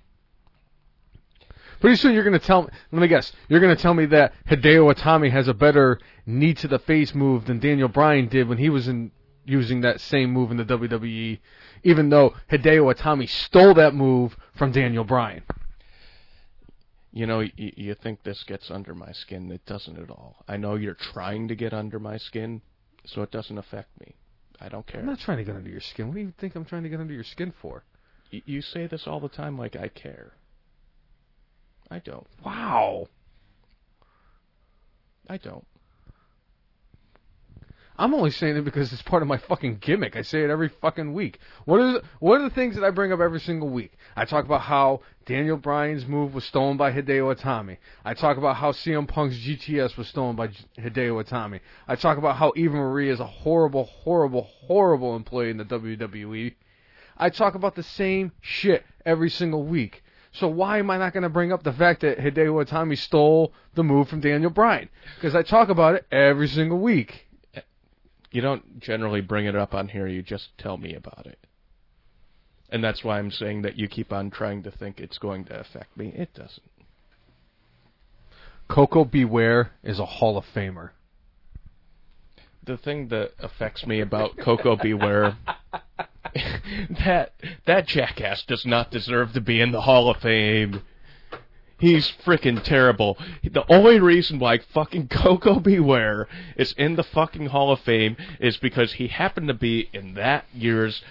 D: Pretty soon you're going to tell me, let me guess, you're going to tell me that Hideo Itami has a better knee to the face move than Daniel Bryan did when he was in using that same move in the WWE, even though Hideo Itami stole that move from Daniel Bryan.
C: You know, y- you think this gets under my skin. It doesn't at all. I know you're trying to get under my skin, so it doesn't affect me. I don't care.
D: I'm not trying to get under your skin. What do you think I'm trying to get under your skin for?
C: You say this all the time like I care. I don't.
D: Wow.
C: I don't.
D: I'm only saying it because it's part of my fucking gimmick. I say it every fucking week. What are the, what are the things that I bring up every single week? I talk about how Daniel Bryan's move was stolen by Hideo Itami. I talk about how CM Punk's GTS was stolen by Hideo Itami. I talk about how Eva Marie is a horrible, horrible, horrible employee in the WWE. I talk about the same shit every single week. So why am I not going to bring up the fact that Hideo Itami stole the move from Daniel Bryan? Because I talk about it every single week.
C: You don't generally bring it up on here. You just tell me about it. And that's why I'm saying that you keep on trying to think it's going to affect me. It doesn't.
D: Koko B. Ware is a Hall of Famer.
C: The thing that affects me about Koko B. Ware that that jackass does not deserve to be in the Hall of Fame. He's freaking terrible. The only reason why fucking Koko B. Ware is in the fucking Hall of Fame is because he happened to be in that year's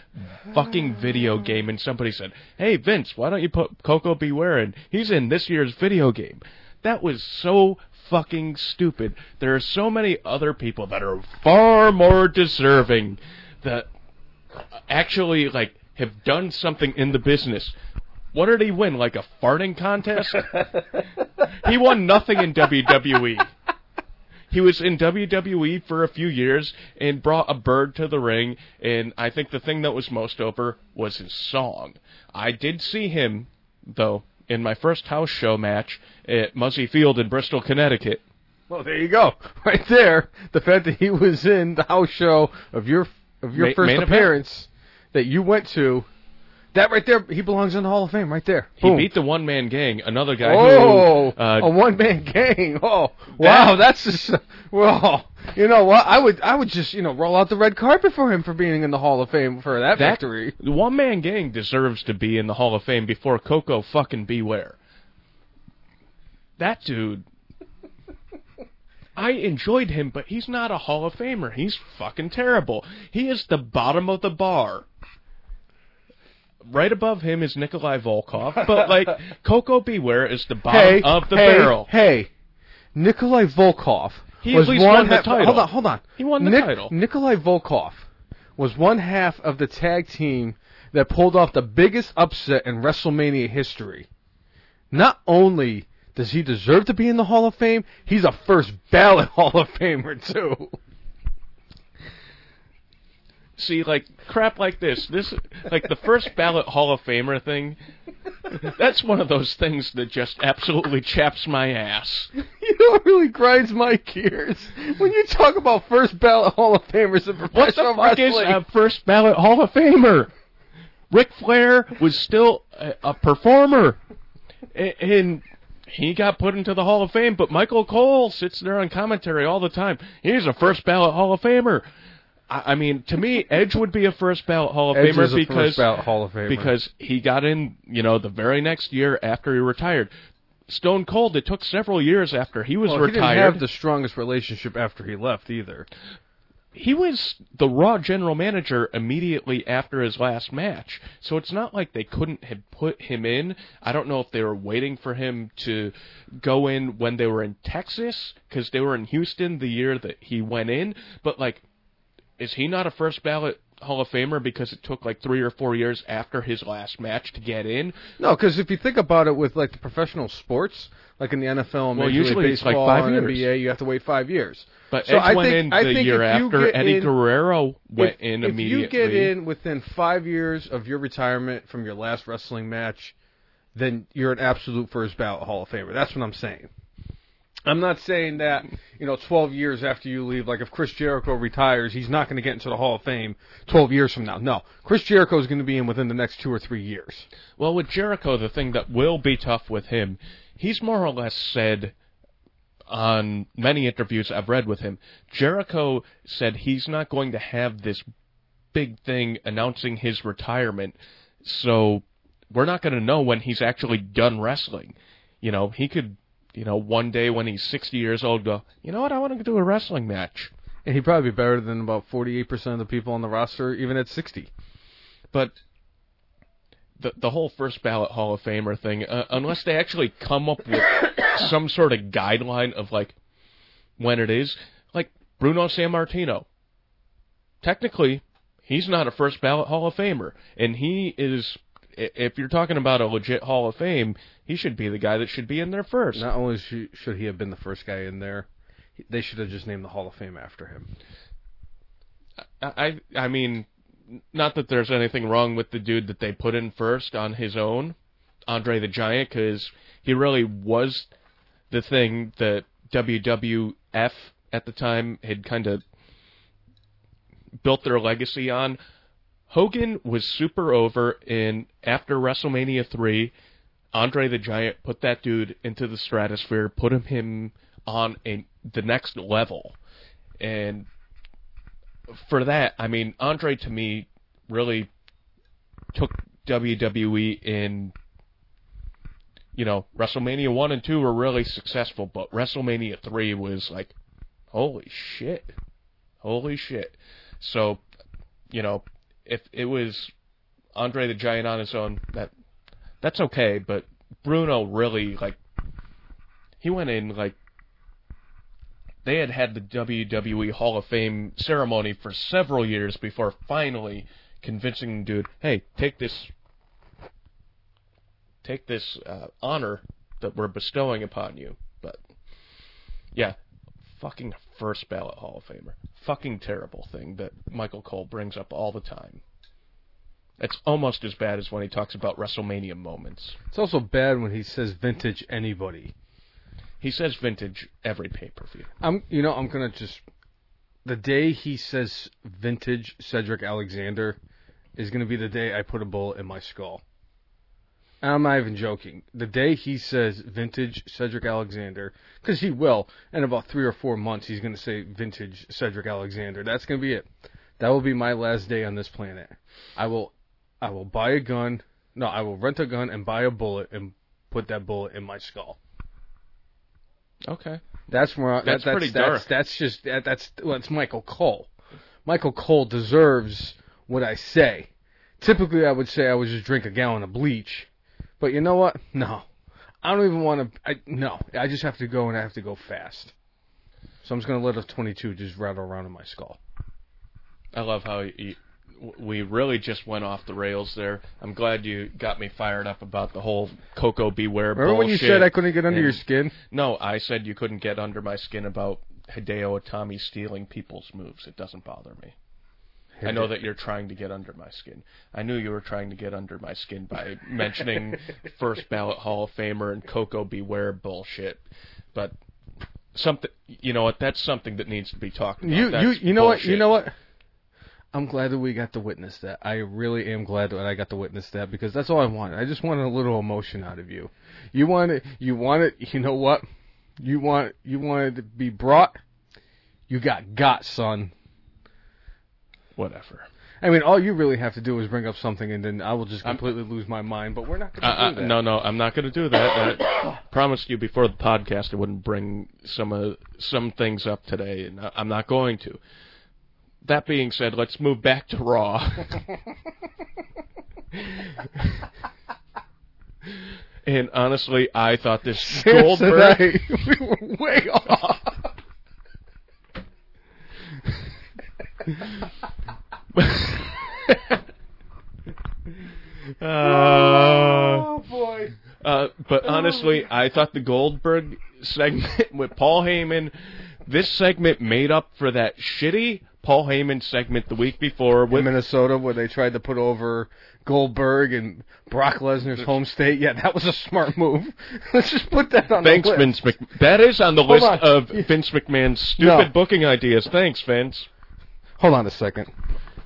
C: fucking video game, and somebody said, "Hey Vince, why don't you put Koko B. Ware in? He's in this year's video game." That was so fucking stupid. There are so many other people that are far more deserving that actually like have done something in the business. What did he win? Like a farting contest? he won nothing in WWE. He was in WWE for a few years and brought a bird to the ring, and I think the thing that was most over was his song. I did see him, though, in my first house show match at Muzzy Field in Bristol, Connecticut.
D: Well, there you go, right there. The fact that he was in the house show of your of your
C: Ma-
D: first
C: main event.
D: appearance that you went to, that right there, he belongs in the Hall of Fame, right there.
C: He
D: Boom.
C: beat the one man gang, another guy
D: Oh,
C: who uh,
D: a one man gang. Oh, wow, that's just well. You know what? I would I would just you know roll out the red carpet for him for being in the Hall of Fame for that,
C: that
D: victory.
C: the one man gang deserves to be in the Hall of Fame before Coco fucking Beware. That dude. I enjoyed him, but he's not a Hall of Famer. He's fucking terrible. He is the bottom of the bar. Right above him is Nikolai Volkov, but like Koko B. Ware is the bottom
D: Hey,
C: of the
D: hey,
C: barrel.
D: Hey, Nikolai Volkov
C: He
D: was one
C: won the title.
D: Hold on, hold on.
C: He won the
D: Nik-
C: title.
D: Nikolai Volkov was one half of the tag team that pulled off the biggest upset in WrestleMania history. Not only does he deserve to be in the Hall of Fame, he's a first ballot Hall of Famer too.
C: See, like crap like this, this like the first ballot Hall of Famer thing. That's one of those things that just absolutely chaps my ass.
D: You know what really grinds my gears when you talk about first ballot Hall of Famers in
C: What the fuck is
D: wrestling.
C: a first ballot Hall of Famer? Ric Flair was still a, a performer, A- and he got put into the Hall of Fame. But Michael Cole sits there on commentary all the time. He's a first ballot Hall of Famer. I, I mean, to me, Edge would be a first ballot Hall of
D: Edge
C: Famer because
D: Hall of Famer.
C: because he got in, you know, the very next year after he retired. Stone Cold, it took several years after he was
D: well, he didn't have the strongest relationship after he left either.
C: he was the Raw general manager immediately after his last match. So it's not like they couldn't have put him in. I don't know if they were waiting for him to go in when they were in Texas because they were in Houston the year that he went in. But like, is he not a first ballot Hall of Famer because it took like three or four years after his last match to get in?
D: No, because if you think about it with like the professional sports, like in the NFL and
C: Well,
D: Major League
C: usually it's like
D: Baseball
C: five years.
D: NBA, you have to wait five years.
C: But
D: So
C: Edge
D: I
C: went
D: think-
C: in
D: I
C: the
D: think
C: year after Eddie
D: in-
C: Guerrero went
D: if,
C: in immediately.
D: if you get in within five years of your retirement from your last wrestling match, then you're an absolute first ballot Hall of Famer. That's what I'm saying. I'm not saying that, you know, 12 years after you leave, like if Chris Jericho retires, he's not going to get into the Hall of Fame 12 years from now. No. Chris Jericho is going to be in within the next two or three years.
C: Well, with Jericho, the thing that will be tough with him, he's more or less said on many interviews I've read with him, Jericho said he's not going to have this big thing announcing his retirement, so we're not going to know when he's actually done wrestling. You know, he could, you know, one day when he's 60 years old go, you know what, I want to do a wrestling match.
D: And he'd probably be better than about 48% of the people on the roster, even at 60.
C: But the the whole first ballot Hall of Famer thing, uh, unless they actually come up with some sort of guideline of like when it is, like Bruno Sammartino. Technically, he's not a first ballot Hall of Famer, and he is. If you're talking about a legit Hall of Fame, he should be the guy that should be in there first.
D: Not only should he have been the first guy in there, they should have just named the Hall of Fame after him.
C: I I mean, not that there's anything wrong with the dude that they put in first on his own, Andre the Giant, because he really was the thing that WWF at the time had kind of built their legacy on. Hogan was super over, and after WrestleMania 3, Andre the Giant put that dude into the stratosphere, put him, him on a, the next level. And for that, I mean, Andre to me really took WWE in. You know, WrestleMania one and two were really successful, but WrestleMania three was like, holy shit, holy shit. So, you know, if it was Andre the Giant on his own, that that's okay. But Bruno really like, he went in like they had had the WWE Hall of Fame ceremony for several years before finally convincing the dude, hey, take this, take this uh, honor that we're bestowing upon you. But yeah, fucking first ballot Hall of Famer, fucking terrible thing that Michael Cole brings up all the time. It's almost as bad as when he talks about WrestleMania moments.
D: It's also bad when he says vintage anybody.
C: He says vintage every pay per view.
D: I'm, you know, I'm gonna just the day he says vintage Cedric Alexander is gonna be the day I put a bullet in my skull. And I'm not even joking. The day he says vintage Cedric Alexander, because he will, in about three or four months, he's gonna say vintage Cedric Alexander. That's gonna be it. That will be my last day on this planet. I will, I will buy a gun. No, I will rent a gun and buy a bullet and put that bullet in my skull.
C: Okay.
D: That's where I,
C: That's
D: that,
C: pretty
D: that's, that's,
C: dark.
D: that's just that, that's well, it's Michael Cole. Michael Cole deserves what I say. Typically, I would say I would just drink a gallon of bleach, but you know what? No, I don't even want to. I no, I just have to go and I have to go fast. So I'm just gonna let a 22 just rattle around in my skull.
C: I love how you, we really just went off the rails there. I'm glad you got me fired up about the whole Koko B.
D: Ware Remember when you said I couldn't get under
C: and-
D: your skin?
C: No, I said you couldn't get under my skin about Hideo Itami stealing people's moves. It doesn't bother me. I know that you're trying to get under my skin. I knew you were trying to get under my skin by mentioning first ballot Hall of Famer and Koko B. Ware bullshit. But something, you know what? That's something that needs to be talked about.
D: You you
C: That's
D: you know what? You know what? I'm glad that we got to witness that. I really am glad that I got to witness that because that's all I wanted. I just wanted a little emotion out of you. You wanted you wanted you know what? You want you wanted to be brought. You got got, son.
C: Whatever.
D: I mean, all you really have to do is bring up something, and then I will just
C: I'm-
D: completely lose my mind. But we're not going to
C: Uh, uh,
D: do that.
C: no, no, I'm not going to do that. I promised you before the podcast I wouldn't bring some uh, some things up today, and I'm not going to. That being said, let's move back to Raw. and honestly, I thought this Goldberg.
D: Tonight, we were way off.
C: Uh,
D: oh boy.
C: Uh, but honestly, I thought the Goldberg segment with Paul Heyman, this segment made up for that shitty Paul Heyman segment the week before
D: in
C: with
D: Minnesota where they tried to put over Goldberg and Brock Lesnar's home state. Yeah, that was a smart move. Let's just put that on
C: Thanks,
D: the list.
C: Vince. That is on the
D: Hold
C: list
D: on.
C: of Vince McMahon's stupid
D: No.
C: booking ideas. Thanks, Vince.
D: Hold on a second.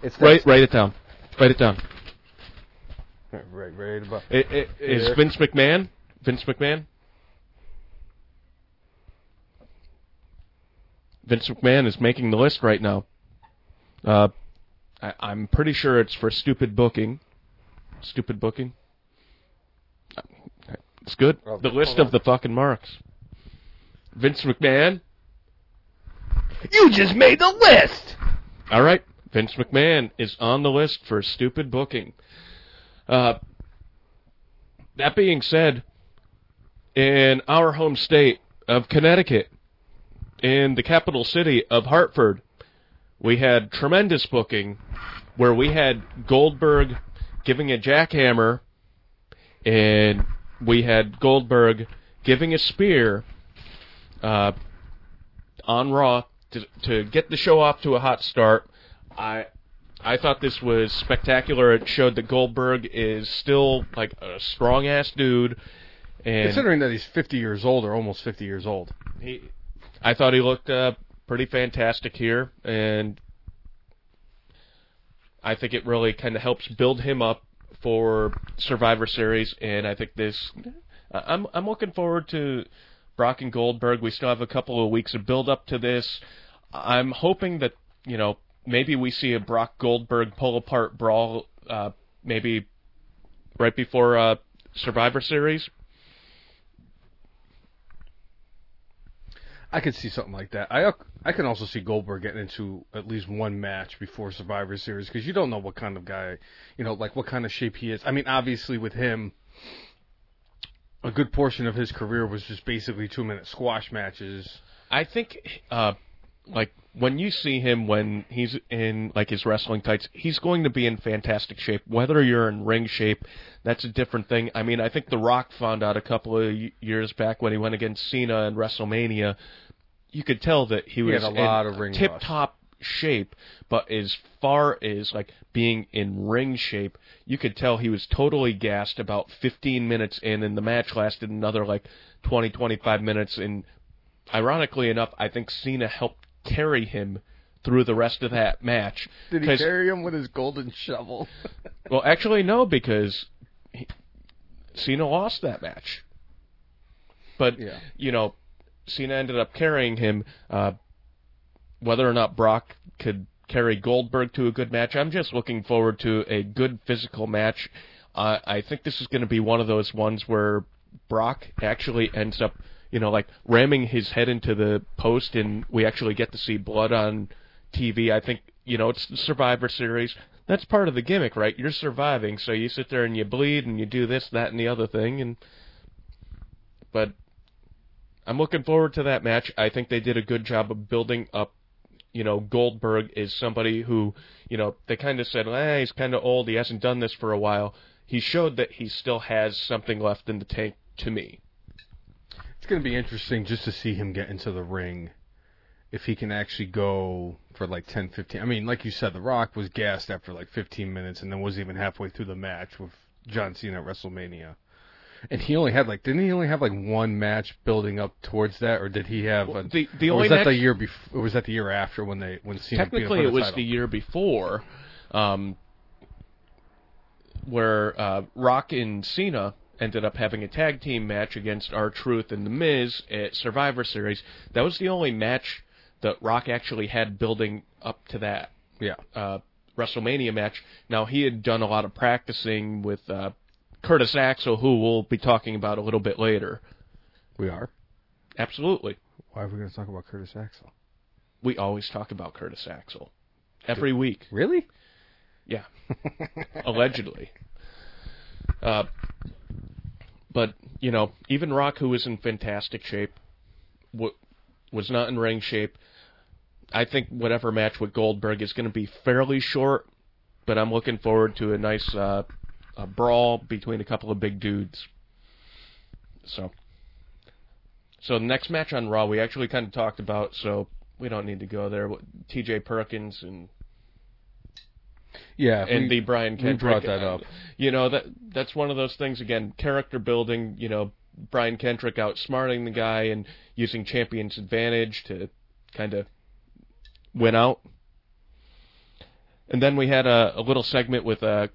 D: It's that-
C: Write it down. Write it down.
D: Right, right, right about.
C: It, it, is. Vince McMahon? Vince McMahon? Vince McMahon is making the list right now. Uh, I, I'm pretty sure it's for stupid booking. Stupid booking. It's good.
D: Oh,
C: the list of the fucking marks. Vince McMahon.
D: You just made the list.
C: All right, Vince McMahon is on the list for stupid booking. Uh, that being said, in our home state of Connecticut, in the capital city of Hartford, we had tremendous booking where we had Goldberg giving a jackhammer, and we had Goldberg giving a spear uh, on Raw to, to get the show off to a hot start. I I thought this was spectacular. It showed that Goldberg is still like a strong ass dude, and
D: Considering that he's 50 years old or almost 50 years old.
C: he, I thought he looked uh, pretty fantastic here, and I think it really kind of helps build him up for Survivor Series. And I think this, I'm I'm looking forward to Brock and Goldberg. We still have a couple of weeks of build up to this. I'm hoping that you know maybe we see a Brock Goldberg pull apart brawl, uh, maybe right before uh, Survivor Series.
D: I could see something like that. I I can also see Goldberg getting into at least one match before Survivor Series because you don't know what kind of guy, you know, like what kind of shape he is. I mean, obviously with him, a good portion of his career was just basically two minute squash matches.
C: I think, uh, like when you see him when he's in like his wrestling tights, he's going to be in fantastic shape. Whether you're in ring shape, that's a different thing. I mean, I think The Rock found out a couple of years back when he went against Cena in WrestleMania. You could tell that he was
D: a lot
C: in
D: of ring
C: tip top shape, but as far as like being in ring shape, you could tell he was totally gassed about 15 minutes in, and the match lasted another like 20, 25 minutes. And ironically enough, I think Cena helped carry him through the rest of that match.
D: Did he carry him with his golden shovel?
C: Well, actually, no, because he, Cena lost that match. But
D: Yeah.
C: you know, Cena ended up carrying him. Uh, whether or not Brock could carry Goldberg to a good match, I'm just looking forward to a good physical match. Uh, I think this is going to be one of those ones where Brock actually ends up, you know, like ramming his head into the post, and we actually get to see blood on TV. I think, you know, it's the Survivor Series. That's part of the gimmick, right? You're surviving, so you sit there and you bleed and you do this, that, and the other thing, and but I'm looking forward to that match. I think they did a good job of building up. You know, Goldberg is somebody who, you know, they kind of said, eh, he's kind of old. He hasn't done this for a while. He showed that he still has something left in the tank to me.
D: It's going to be interesting just to see him get into the ring. If he can actually go for like 10, 15. I mean, like you said, The Rock was gassed after like 15 minutes and then wasn't even halfway through the match with John Cena at WrestleMania. And he only had like, didn't he only have like one match building up towards that, or did he have? A,
C: the- the only
D: was that the year before? Was that the year after when they when Cena
C: Technically, it was
D: title?
C: the year before, um, where uh, Rock and Cena ended up having a tag team match against R-Truth and The Miz at Survivor Series. That was the only match that Rock actually had building up to that
D: yeah.
C: uh, WrestleMania match. Now he had done a lot of practicing with uh, Curtis Axel, who we'll be talking about a little bit later.
D: We are.
C: Absolutely,
D: Why are we going to talk about Curtis Axel?
C: we always talk about Curtis Axel every week.
D: Really?
C: Yeah, allegedly. Uh, but you know, even Rock, who was in fantastic shape, w- was not in ring shape. I think whatever match with Goldberg is going to be fairly short, but I'm looking forward to a nice uh, a brawl between a couple of big dudes. So, so the next match on Raw we actually kind of talked about. So we don't need to go there. T.J. Perkins and
D: Yeah,
C: and
D: we-
C: the Brian
D: we
C: Kendrick.
D: brought that
C: uh,
D: up.
C: You know that that's one of those things again. Character building. You know, Brian Kendrick outsmarting the guy and using champion's advantage to kind of win out. And then we had a, a little segment with uh,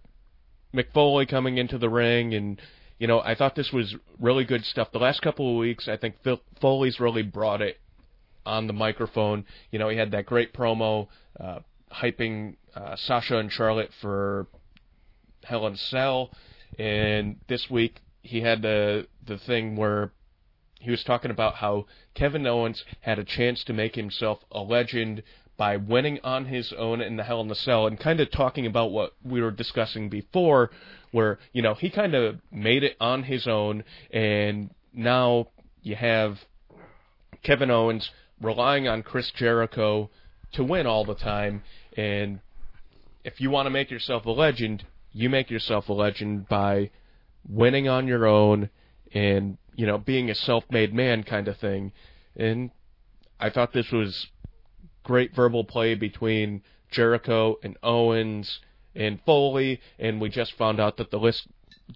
C: Mick Foley coming into the ring, and you know I thought this was really good stuff. The last couple of weeks, I think Phil, Foley's really brought it on the microphone. You know, he had that great promo uh, hyping uh, Sasha and Charlotte for Hell in a Cell, and this week he had the the thing where he was talking about how Kevin Owens had a chance to make himself a legend by winning on his own in the Hell in the Cell, and kind of talking about what we were discussing before, where you know he kind of made it on his own, and now you have Kevin Owens relying on Chris Jericho to win all the time, and if you want to make yourself a legend, you make yourself a legend by winning on your own and you know being a self-made man kind of thing. And I thought this was great verbal play between Jericho and Owens and Foley, and we just found out that the list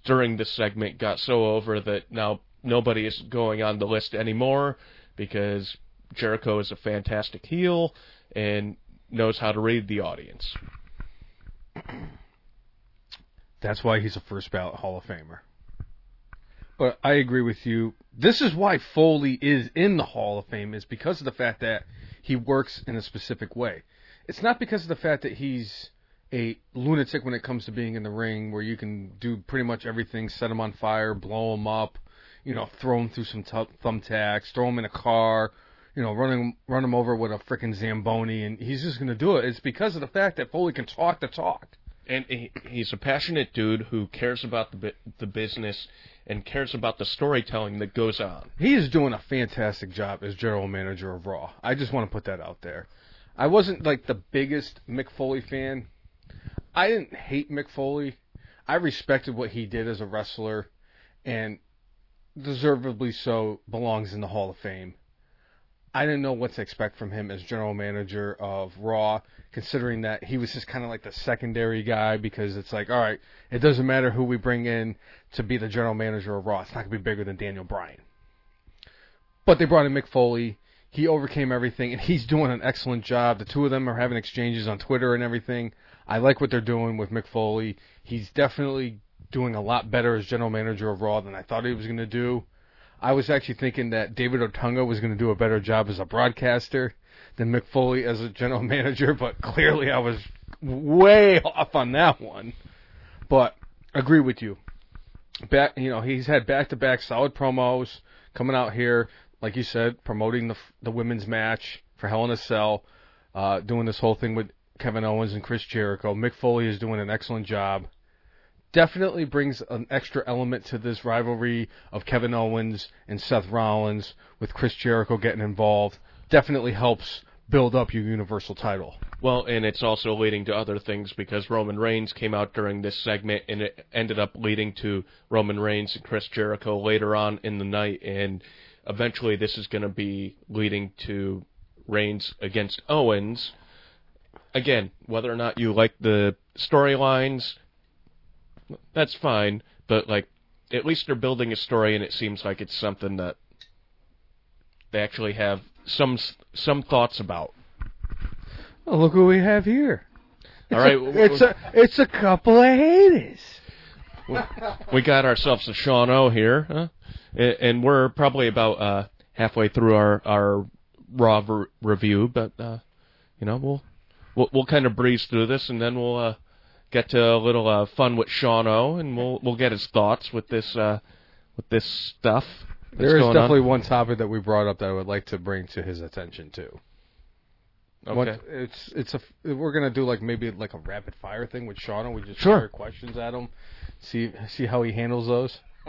C: during this segment got so over that now nobody is going on the list anymore because Jericho is a fantastic heel and knows how to read the audience.
D: That's why he's a first ballot Hall of Famer. But I agree with you. This is why Foley is in the Hall of Fame is because of the fact that he works in a specific way. It's not because of the fact that he's a lunatic when it comes to being in the ring, where you can do pretty much everything: set him on fire, blow him up, you know, throw him through some t- thumbtacks, throw him in a car, you know, run him run him over with a freaking zamboni, and he's just going to do it. It's because of the fact that Foley can talk the talk.
C: and he, he's a passionate dude who cares about the the business and cares about the storytelling that goes on.
D: He is doing a fantastic job as general manager of Raw. I just want to put that out there. I wasn't like the biggest Mick Foley fan. I didn't hate Mick Foley. I respected what he did as a wrestler, and deservedly so belongs in the Hall of Fame. I didn't know what to expect from him as general manager of Raw, considering that he was just kind of like the secondary guy because it's like, all right, it doesn't matter who we bring in to be the general manager of Raw. It's not going to be bigger than Daniel Bryan. But they brought in Mick Foley. He overcame everything, and he's doing an excellent job. The two of them are having exchanges on Twitter and everything. I like what they're doing with Mick Foley. He's definitely doing a lot better as general manager of Raw than I thought he was going to do. I was actually thinking that David Otunga was going to do a better job as a broadcaster than Mick Foley as a general manager, but clearly I was way off on that one. But agree with you. Back, you know, he's had back-to-back solid promos coming out here, like you said, promoting the the women's match for Hell in a Cell, uh, doing this whole thing with Kevin Owens and Chris Jericho. Mick Foley is doing an excellent job definitely brings an extra element to this rivalry of Kevin Owens and Seth Rollins with Chris Jericho getting involved. Definitely helps build up your Universal title.
C: Well, and it's also leading to other things because Roman Reigns came out during this segment and it ended up leading to Roman Reigns and Chris Jericho later on in the night and eventually this is going to be leading to Reigns against Owens. Again, whether or not you like the storylines, that's fine, but like at least they're building a story and it seems like it's something that they actually have some some thoughts about.
D: Oh, look what we have here.
C: All right,
D: It's a it's a couple of haters.
C: we got ourselves a Sean O here, huh? A- and we're probably about uh, halfway through our our raw re- review, but uh, you know we'll we'll, we'll kind of breeze through this, and then we'll uh, get to a little uh, fun with Sean O, and we'll we'll get his thoughts with this uh, with this stuff.
D: There is definitely
C: on.
D: one topic that we brought up that I would like to bring to his attention too.
C: okay.
D: What- it's it's a we're gonna do like maybe like a rapid fire thing with Sean we just
C: Sure.
D: fire questions at him, see see how he handles those.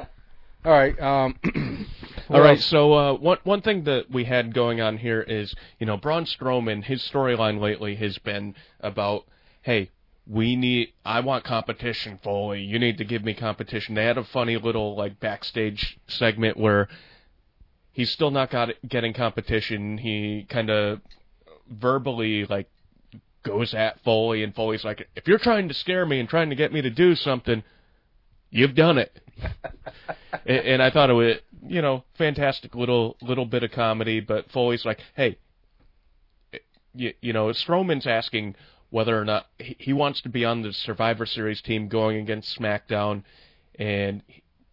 D: All right. Um,
C: All right,
D: else?
C: so uh, one one thing that we had going on here is, you know, Braun Strowman. His storyline lately has been about, hey, we need, I want competition, Foley. You need to give me competition. They had a funny little like backstage segment where he's still not got getting competition. He kind of verbally like goes at Foley, and Foley's like, if you're trying to scare me and trying to get me to do something, you've done it. and, and I thought it was, you know, fantastic little little bit of comedy. But Foley's like, hey, you, you know, Strowman's asking whether or not he, wants to be on the Survivor Series team going against SmackDown, and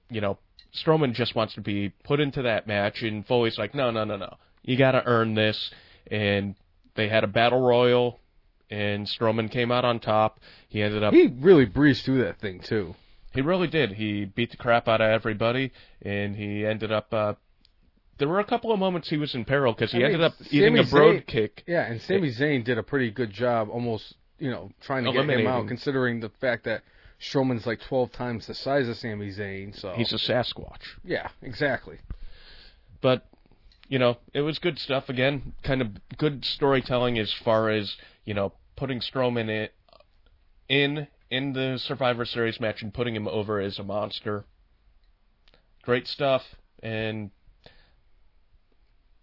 C: you know, Strowman just wants to be put into that match, and Foley's like, no, no, no, no, you got to earn this, and they had a battle royal, and Strowman came out on top. He ended up.
D: He really breezed through that thing too.
C: He really did. He beat the crap out of everybody, and he ended up. Uh, there were a couple of moments he was in peril because he
D: I mean,
C: ended up
D: Sami
C: eating a broad
D: Zayn-
C: kick.
D: Yeah, and Sami Zayn did a pretty good job, almost you know, trying to get him out, considering the fact that Strowman's like twelve times the size of Sami Zayn. So
C: He's a Sasquatch.
D: yeah, exactly.
C: but you know it was good stuff again kind of good storytelling as far as you know putting Strowman in in in the Survivor Series match and putting him over as a monster great stuff and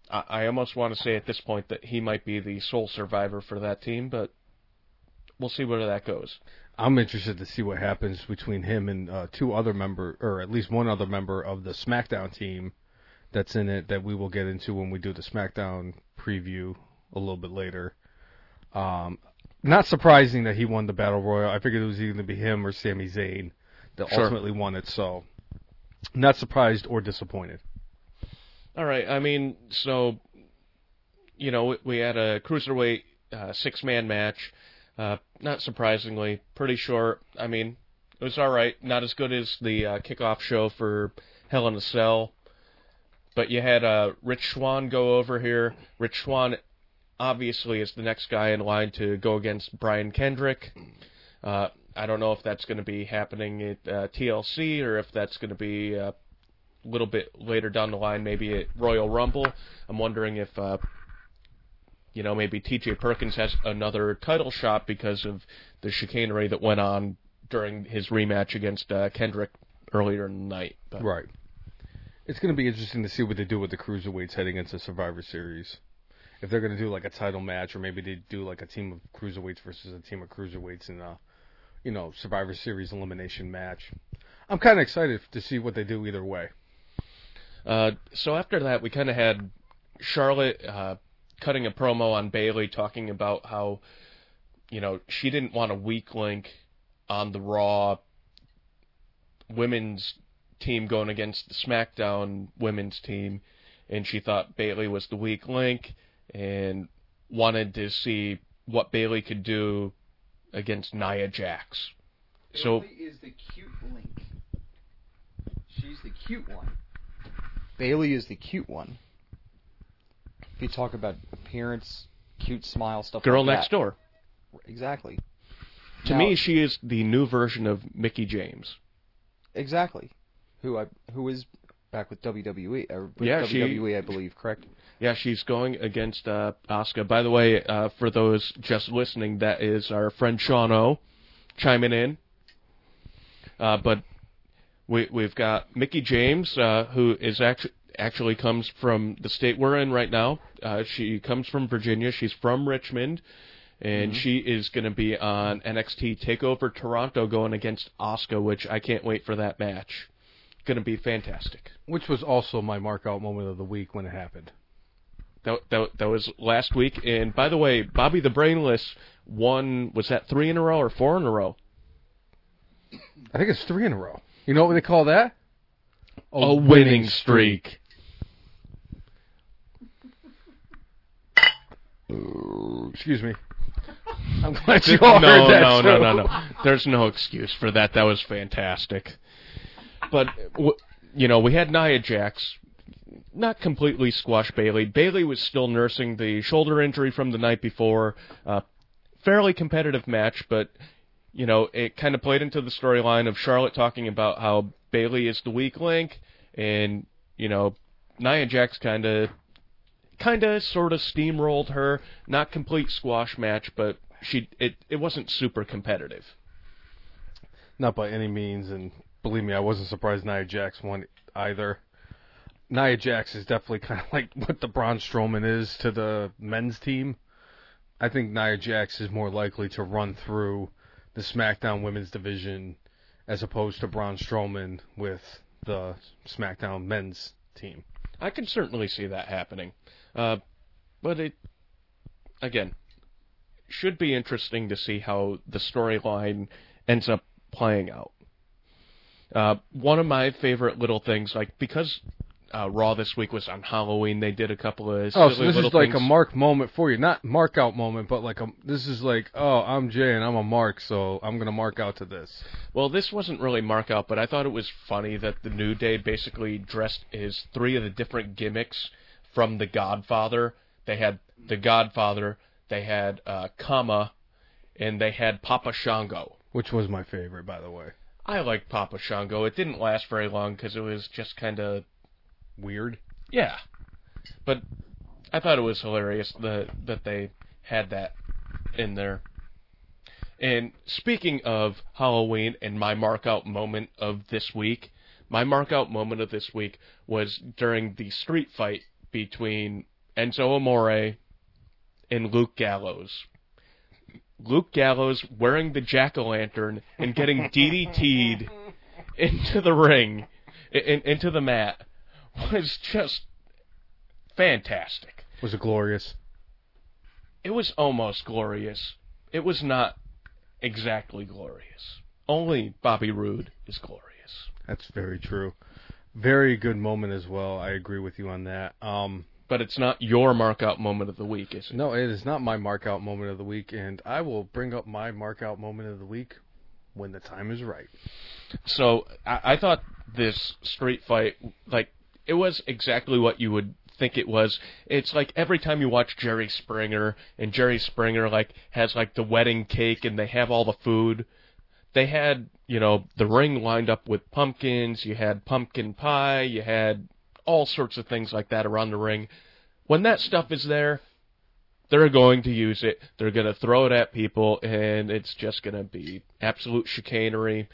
C: I, almost want to say at this point that he might be the sole survivor for that team but we'll see where that goes
D: I'm interested to see what happens between him and uh, two other member, or at least one other member of the SmackDown team that's in it that we will get into when we do the SmackDown preview a little bit later. Um, not surprising that he won the Battle Royal. I figured it was either going to be him or Sami Zayn that
C: Sure.
D: ultimately won it. So, not surprised or disappointed.
C: All right. I mean, so you know, we- had a cruiserweight uh, six-man match. Uh, not surprisingly, pretty short. I mean, it was all right. Not as good as the uh, kickoff show for Hell in a Cell. But you had uh, Rich Swann go over here. Rich Swann obviously is the next guy in line to go against Brian Kendrick. Uh, I don't know if that's going to be happening at uh, TLC or if that's going to be uh, little bit later down the line, maybe at Royal Rumble. I'm wondering if, uh, you know, maybe T.J. Perkins has another title shot because of the chicanery that went on during his rematch against uh, Kendrick earlier in the night. But,
D: Right. It's going to be interesting to see what they do with the cruiserweights heading into Survivor Series. If they're going to do like a title match, or maybe they do like a team of cruiserweights versus a team of cruiserweights in a, you know, Survivor Series elimination match. I'm kind of excited to see what they do either way.
C: Uh, so after that, we kind of had Charlotte uh, cutting a promo on Bayley, talking about how, you know, she didn't want a weak link on the Raw women's team going against the SmackDown women's team, and she thought Bayley was the weak link, and wanted to see what Bayley could do against Nia Jax. So
E: Bayley is the cute link. She's the cute one. Bayley is the cute one. If you talk about appearance, cute smile, stuff
C: girl
E: like
C: next
E: that.
C: door.
E: Exactly.
C: To
E: Now-
C: me, she is the new version of Mickie James.
E: Exactly. Who I who is back with WWE or with
C: Yeah, she-
E: WWE I believe, correct?
C: Yeah, she's going against uh, Asuka. By the way, uh, for those just listening, that is our friend Sean O chiming in. Uh, but we we've got Mickie James, uh, who is actually actually comes from the state we're in right now. Uh, she comes from Virginia. She's from Richmond, and she is going to be on NXT Takeover Toronto, going against Asuka, which I can't wait for that match. Going to be fantastic.
D: Which was also my mark out moment of the week when it happened.
C: That, that that was last week. And by the way, Bobby the Brainless won. Was that three in a row or four in a row?
D: I think it's three in a row. You know what they call that?
C: A, winning streak.
D: Excuse me. I'm glad you all
C: no,
D: heard that.
C: no, no,
D: too.
C: no, no. There's no excuse for that. That was fantastic. But you know, we had Nia Jax not completely squash Bayley. Bayley was still nursing the shoulder injury from the night before. Uh, fairly competitive match, but you know, it kind of played into the storyline of Charlotte talking about how Bayley is the weak link, and you know, Nia Jax kind of, kind of, sort of steamrolled her. Not complete squash match, but she it it wasn't super competitive.
D: Not by any means, and believe me, I wasn't surprised Nia Jax won either. Nia Jax is definitely kind of like what the Braun Strowman is to the men's team. I think Nia Jax is more likely to run through the SmackDown Women's division as opposed to Braun Strowman with the SmackDown Men's team.
C: I can certainly see that happening. Uh, but it, again, should be interesting to see how the storyline ends up playing out. Uh, one of my favorite little things, like because uh, Raw this week was on Halloween, they did a couple of
D: Oh, so this is like
C: things.
D: a mark moment for you, not mark out moment, but like a this is like, oh, I'm Jay and I'm a mark, so I'm gonna mark out to this.
C: Well, this wasn't really mark out, but I thought it was funny that the New Day basically dressed as three of the different gimmicks from The Godfather. They had The Godfather, they had uh, Kama, and they had Papa Shango.
D: Which was my favorite, by the way.
C: I liked Papa Shango. It didn't last very long because it was just kind of
D: Weird.
C: yeah, but I thought it was hilarious that that they had that in there. And speaking of Halloween and my mark out moment of this week, my mark out moment of this week was during the street fight between Enzo Amore and Luke Gallows. Luke Gallows wearing the jack o' lantern and getting DDT'd into the ring, in, into the mat, was just fantastic.
D: Was it glorious?
C: It was almost glorious. It was not exactly glorious. Only Bobby Roode is glorious.
D: That's very true. Very good moment as well. I agree with you on that. Um,
C: But it's not your mark out moment of the week, is it?
D: no, it is not my mark out moment of the week, and I will bring up my mark out moment of the week when the time is right.
C: So I, I thought this street fight, like, it was exactly what you would think it was. It's like every time you watch Jerry Springer, and Jerry Springer like has like the wedding cake, and they have all the food. They had, you know, the ring lined up with pumpkins. You had pumpkin pie. You had all sorts of things like that around the ring. When that stuff is there, they're going to use it. They're going to throw it at people, and it's just going to be absolute chicanery.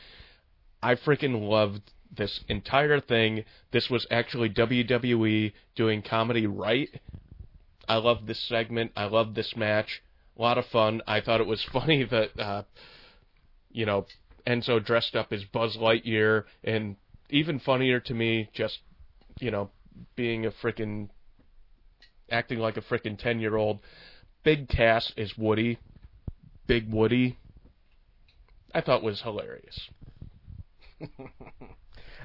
C: I freaking loved this entire thing. This was actually WWE doing comedy right. I loved this segment. I loved this match. A lot of fun. I thought it was funny that, uh, you know, Enzo dressed up as Buzz Lightyear, and even funnier to me, just, you know, being a freaking, acting like a freaking 10 year old. Big Cass is Woody. Big Woody. I thought was hilarious.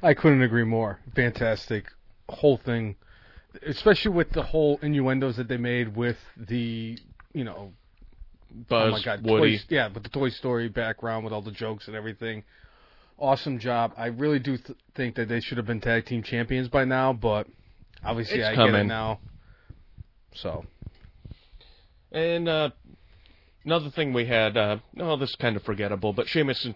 D: I couldn't agree more. Fantastic whole thing, especially with the whole innuendos that they made with the, you know,
C: Buzz,
D: oh my God,
C: Woody.
D: Toy, yeah, with the Toy Story background with all the jokes and everything. Awesome job. I really do th- think that they should have been tag team champions by now, but obviously
C: It's
D: I get it now. So
C: And uh, another thing we had, uh, oh, this is kind of forgettable, but Sheamus and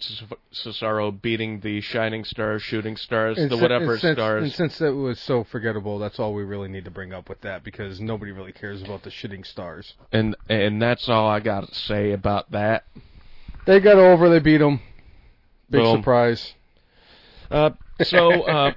C: Cesaro beating the Shining Stars, Shooting Stars,
D: And
C: the
D: si-
C: whatever
D: and since,
C: stars.
D: And since it was so forgettable, that's all we really need to bring up with that because nobody really cares about the shitting stars.
C: and and that's all I got to say about that.
D: They got over. They beat them. Big
C: Boom.
D: surprise.
C: Uh, so uh,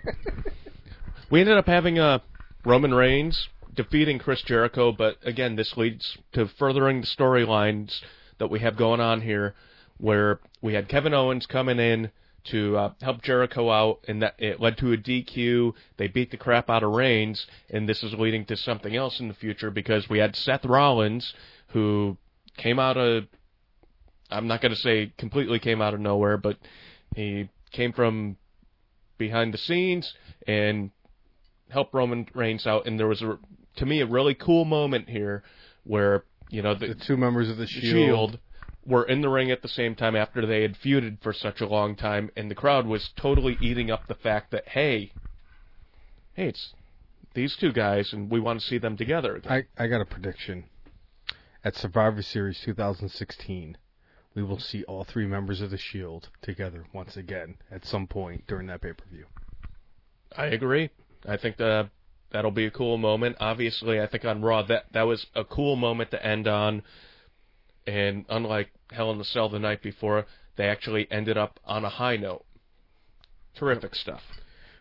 C: we ended up having uh, Roman Reigns defeating Chris Jericho, but again, this leads to furthering the storylines that we have going on here, where we had Kevin Owens coming in to uh, help Jericho out, and that it led to a DQ. They beat the crap out of Reigns, and this is leading to something else in the future because we had Seth Rollins, who came out of I'm not going to say completely came out of nowhere, but he came from behind the scenes and helped Roman Reigns out. And there was, a, to me, a really cool moment here where you know the,
D: The two members of the
C: the
D: Shield.
C: Shield were in the ring at the same time after they had feuded for such a long time, and the crowd was totally eating up the fact that hey, hey, it's these two guys, and we want to see them together. Again.
D: I, I got a prediction. At Survivor Series 2016, we will see all three members of the Shield together once again at some point during that pay per view.
C: I agree. I think that that'll be a cool moment. Obviously, I think on Raw that that was a cool moment to end on. And unlike Hell in the Cell the night before, they actually ended up on a high note. Terrific stuff.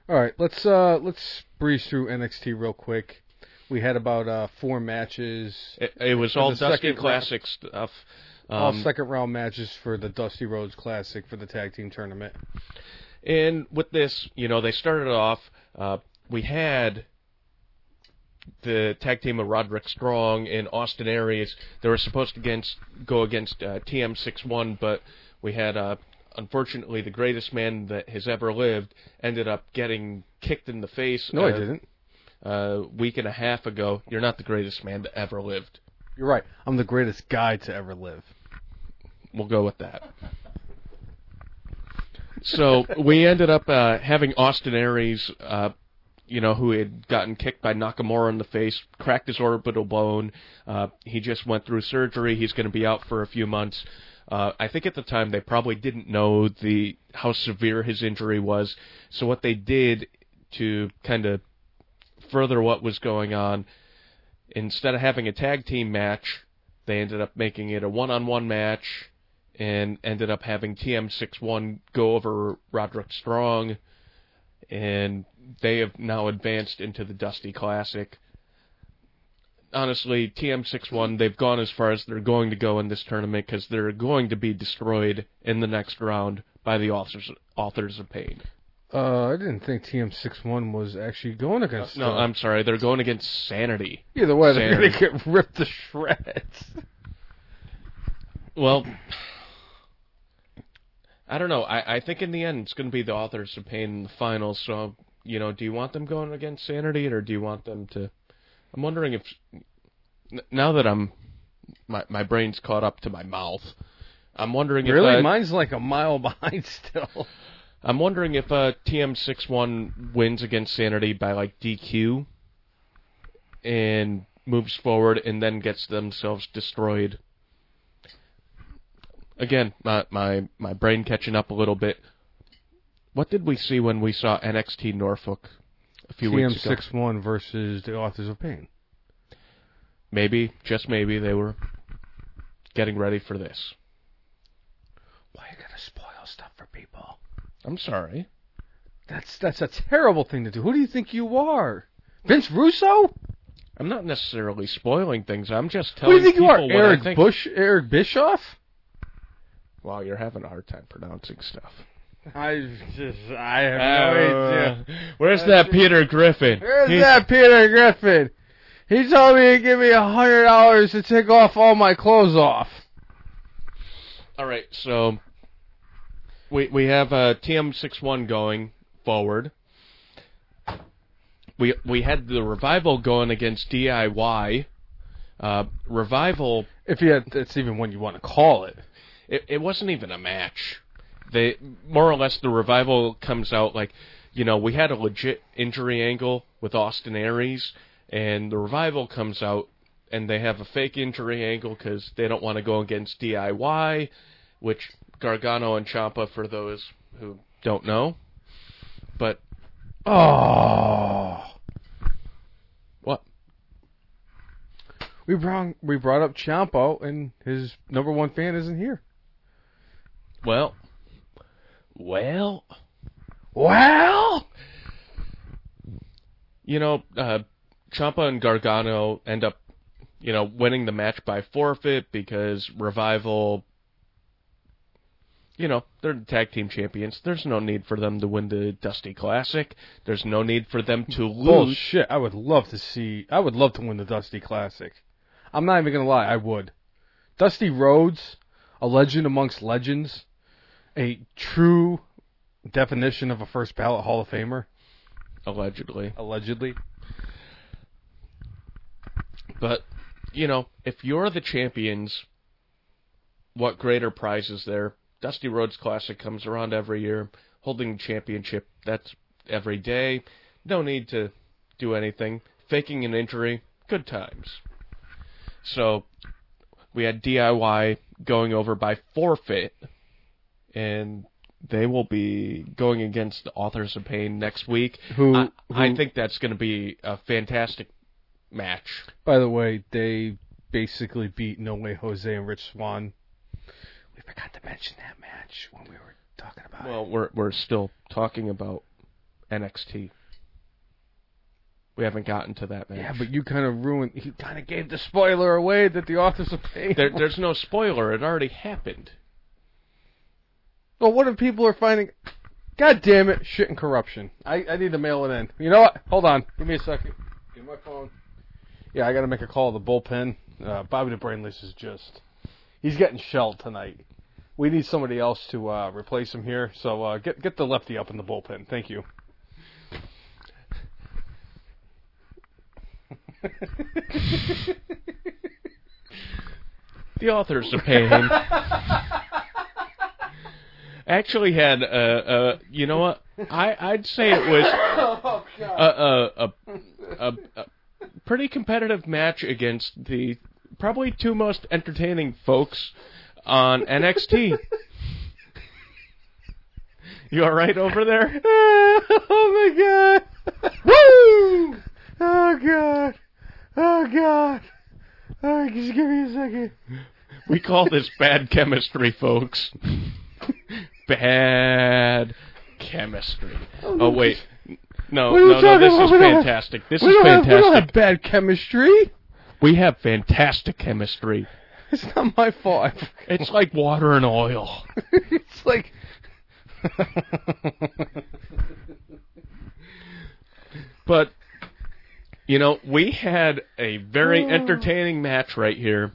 D: All right, let's uh let's breeze through NXT real quick. We had about uh, four matches,
C: It, it was all Dusty
D: second round-
C: Classic stuff.
D: all
C: Um,
D: second round matches for the Dusty Rhodes Classic for the tag team tournament.
C: And with this, you know, they started off. Uh, we had the tag team of Roderick Strong and Austin Aries. They were supposed to against go against uh, TM61, but we had, uh, unfortunately, the greatest man that has ever lived ended up getting kicked in the face.
D: No,
C: uh,
D: I didn't.
C: A week and a half ago. You're not the greatest man that ever lived.
D: You're right. I'm the greatest guy to ever live.
C: We'll go with that. So we ended up uh, having Austin Aries, uh, you know, who had gotten kicked by Nakamura in the face, cracked his orbital bone. Uh, he just went through surgery. He's going to be out for a few months. Uh, I think at the time they probably didn't know the how severe his injury was. So what they did to kind of further what was going on, instead of having a tag team match, they ended up making it a one-on-one match and ended up having TM61 go over Roderick Strong, and they have now advanced into the Dusty Classic. Honestly, TM61, they've gone as far as they're going to go in this tournament because they're going to be destroyed in the next round by the authors, authors of pain.
D: Uh, I didn't think TM61 was actually going against.
C: No,
D: uh,
C: I'm sorry, they're going against Sanity.
D: Either way, they're gonna get ripped to shreds.
C: Well, I don't know. I, I think in the end it's going to be the authors of pain in the finals. So you know, do you want them going against Sanity, or do you want them to? I'm wondering if now that I'm my my brain's caught up to my mouth. I'm wondering if
D: really,
C: uh,
D: mine's like a mile behind still.
C: I'm wondering if uh, TM61 wins against Sanity by like DQ and moves forward and then gets themselves destroyed. Again, my my my brain catching up a little bit. What did we see when we saw NXT Norfolk a few weeks ago?
D: TM61 versus the Authors of Pain.
C: Maybe, just maybe, they were getting ready for this.
D: Why you gotta spoil stuff for people?
C: I'm sorry.
D: That's that's a terrible thing to do. Who do you think you are, Vince Russo?
C: I'm not necessarily spoiling things. I'm just telling.
D: Who do you think you are,
C: what I
D: Eric
C: think.
D: Bush, Eric Bischoff?
C: Wow, you're having a hard time pronouncing stuff.
D: I just I have no
C: Uh, where's that Peter Griffin?
D: Where's
C: He-
D: that Peter Griffin? He told me to give me a hundred dollars to take off all my clothes off.
C: All right, so we we have uh, TM61 going forward. We we had the revival going against DIY. Uh, revival.
D: If you had, that's even what you want to call it.
C: It, it wasn't even a match. They more or less the revival comes out like, you know, we had a legit injury angle with Austin Aries, and the revival comes out and they have a fake injury angle because they don't want to go against DIY, which Gargano and Ciampa for those who don't know. But
D: Oh,
C: what?
D: we brought we brought up Ciampa, and his number one fan isn't here.
C: Well, well,
D: Well,
C: you know, uh, Ciampa and Gargano end up, you know, winning the match by forfeit because Revival, you know, they're the tag team champions. There's no need for them to win the Dusty Classic. There's no need for them to lose.
D: bullshit. I would love to see. I would love to win the Dusty Classic. I'm not even gonna lie. I would. Dusty Rhodes, a legend amongst legends, a true definition of a first ballot Hall of Famer,
C: Allegedly.
D: allegedly.
C: But, you know, if you're the champions, what greater prize is there? Dusty Rhodes Classic comes around every year. Holding the championship, that's every day. No need to do anything. Faking an injury, good times. So, we had DIY going over by forfeit, and they will be going against the Authors of Pain next week.
D: Who-
C: I, I think that's going to be a fantastic match.
D: By the way, they basically beat No Way Jose and Rich Swann. We forgot to mention that match when we were talking about
C: Well, we're we're still talking about NXT. We haven't gotten to that match.
D: Yeah, but you kind of ruined. You kind of gave the spoiler away that the authors of pain.
C: there, there's no spoiler. It already happened.
D: Well, what if people are finding? God damn it! Shit and corruption. I, I need to mail it in. You know what? Hold on. Give me a second. Get my phone. Yeah, I got to make a call to the bullpen. Uh, Bobby the Brainless is just. He's getting shelled tonight. We need somebody else to uh, replace him here. So uh, get get the lefty up in the bullpen. Thank you.
C: The authors of pain actually had a, a you know what I I'd say it was a, a, a, a, a pretty competitive match against the probably two most entertaining folks on NXT. You all right over there?
D: oh my god! Woo! Oh god! Oh god! Oh, just give me a second.
C: We call this bad chemistry, folks. Bad chemistry. Oh, oh wait, no,
D: What are you
C: no, no. This
D: about?
C: is
D: We don't have-
C: fantastic. This is
D: don't, have, we don't have bad chemistry.
C: We have fantastic chemistry.
D: It's not my fault.
C: It's like water and oil.
D: it's like.
C: But you know, we had a very oh. entertaining match right here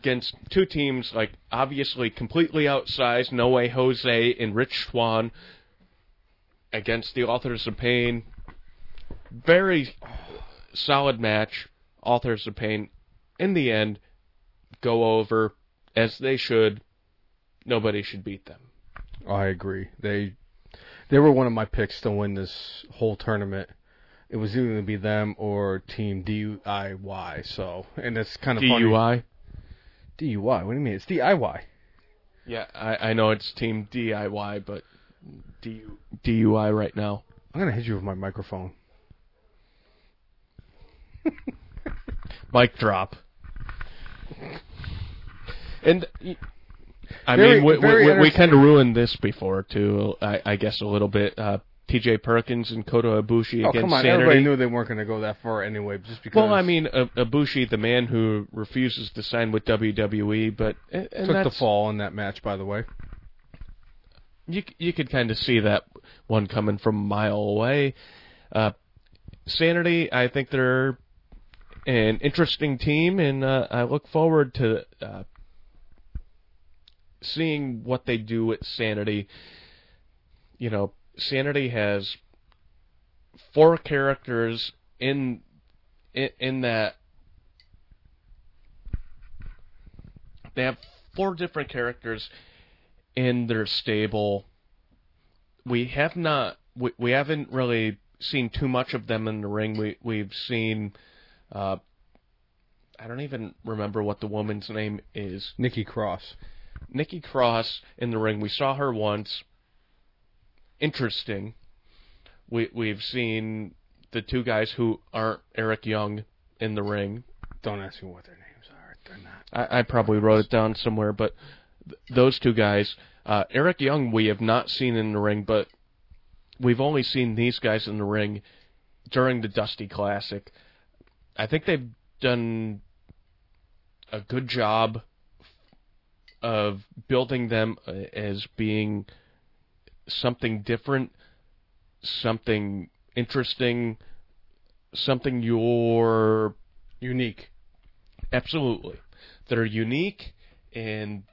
C: against two teams like obviously completely outsized No Way Jose and Rich Swann against the Authors of Pain. Very solid match. Authors of Pain in the end go over as they should. Nobody should beat them.
D: I agree. They they were one of my picks to win this whole tournament. It was either going to be them or Team DIY. So, and it's kind of funny.
C: DUI.
D: What do you mean? It's DIY.
C: Yeah, I, I know it's Team DIY, but DU, DUI right now.
D: I'm gonna hit you with my microphone.
C: Mic drop. And I
D: Very-
C: mean, we,
D: very
C: we, we, kind of ruined this before too. I, I guess a little bit. Uh, T.J. Perkins and Kota Ibushi
D: Oh
C: against
D: come on!
C: Sanity.
D: Everybody knew they weren't going to go that far anyway, just because.
C: well, I mean, uh, Ibushi, the man who refuses to sign with WWE, but and, and
D: took the fall in that match. By the way,
C: you you could kind of see that one coming from a mile away. Uh, Sanity, I think they're an interesting team, and uh, I look forward to uh, seeing what they do at Sanity. You know, Sanity has four characters in in, in that they have four different characters in their stable. We have not we, we haven't really seen too much of them in the ring. We we've seen uh I don't even remember what the woman's name is.
D: Nikki Cross.
C: Nikki Cross in the ring. We saw her once. Interesting. We we've seen the two guys who aren't Eric Young in the ring.
D: Don't ask me what their names are. They're not.
C: I, I probably wrote it down somewhere, but th- those two guys, uh, Eric Young, we have not seen in the ring, but we've only seen these guys in the ring during the Dusty Classic. I think they've done a good job of building them uh, as being something different, something interesting, something you're
D: Unique.
C: Absolutely. That are unique and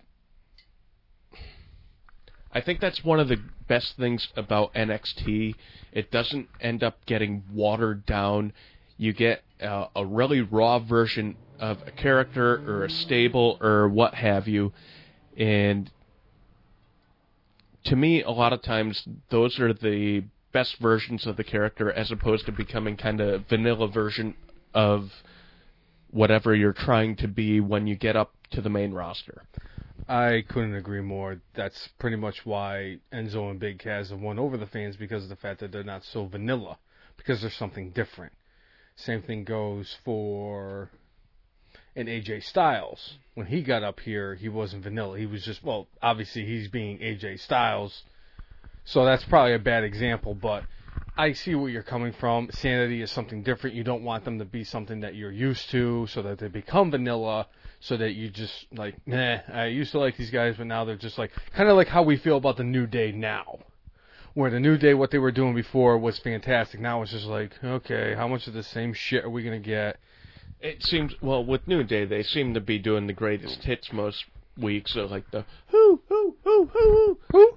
C: I think that's one of the best things about NXT. It doesn't end up getting watered down. You get uh, a really raw version of a character or a stable or what have you. And to me, a lot of times, those are the best versions of the character as opposed to becoming kind of vanilla version of whatever you're trying to be when you get up to the main roster.
D: I couldn't agree more. That's pretty much why Enzo and Big Cass have won over the fans because of the fact that they're not so vanilla, because there's something different. Same thing goes for an AJ Styles. When he got up here, he wasn't vanilla. He was just well, obviously he's being AJ Styles, so that's probably a bad example. But I see where you're coming from. Sanity is something different. You don't want them to be something that you're used to, so that they become vanilla, so that you just like, nah. I used to like these guys, but now they're just like, kind of like how we feel about the New Day now. Where the New Day, what they were doing before was fantastic. Now it's just like, okay, how much of the same shit are we gonna get?
C: It seems well with New Day they seem to be doing the greatest hits most weeks. So like the who who who who who.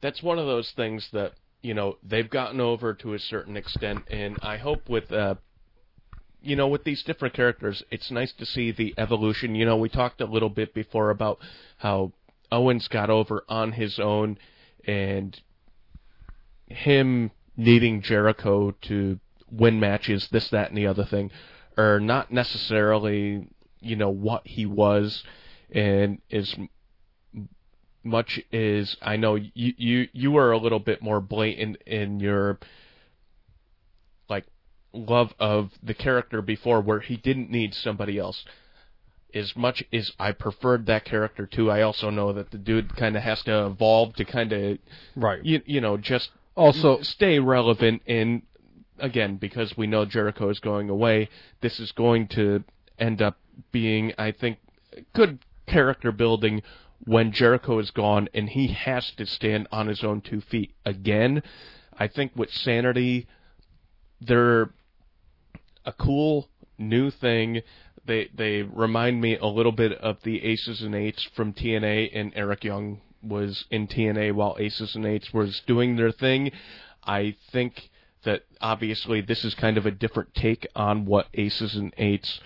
C: That's one of those things that you know they've gotten over to a certain extent, and I hope with uh, you know with these different characters, it's nice to see the evolution. You know, we talked a little bit before about how Owens got over on his own, and him needing Jericho to win matches, this, that, and the other thing, are not necessarily, you know, what he was, and as much as I know you you you were a little bit more blatant in your like love of the character before, where he didn't need somebody else. As much as I preferred that character too, I also know that the dude kind of has to evolve to kind of
D: Right.
C: you, you know just
D: Also,
C: stay relevant and again because we know Jericho is going away this is going to end up being I think good character building when Jericho is gone and he has to stand on his own two feet again I think with Sanity they're a cool new thing they they remind me a little bit of the Aces and Eights from TNA and Eric Young was in TNA while Aces and Eights was doing their thing. I think that obviously this is kind of a different take on what Aces and Eights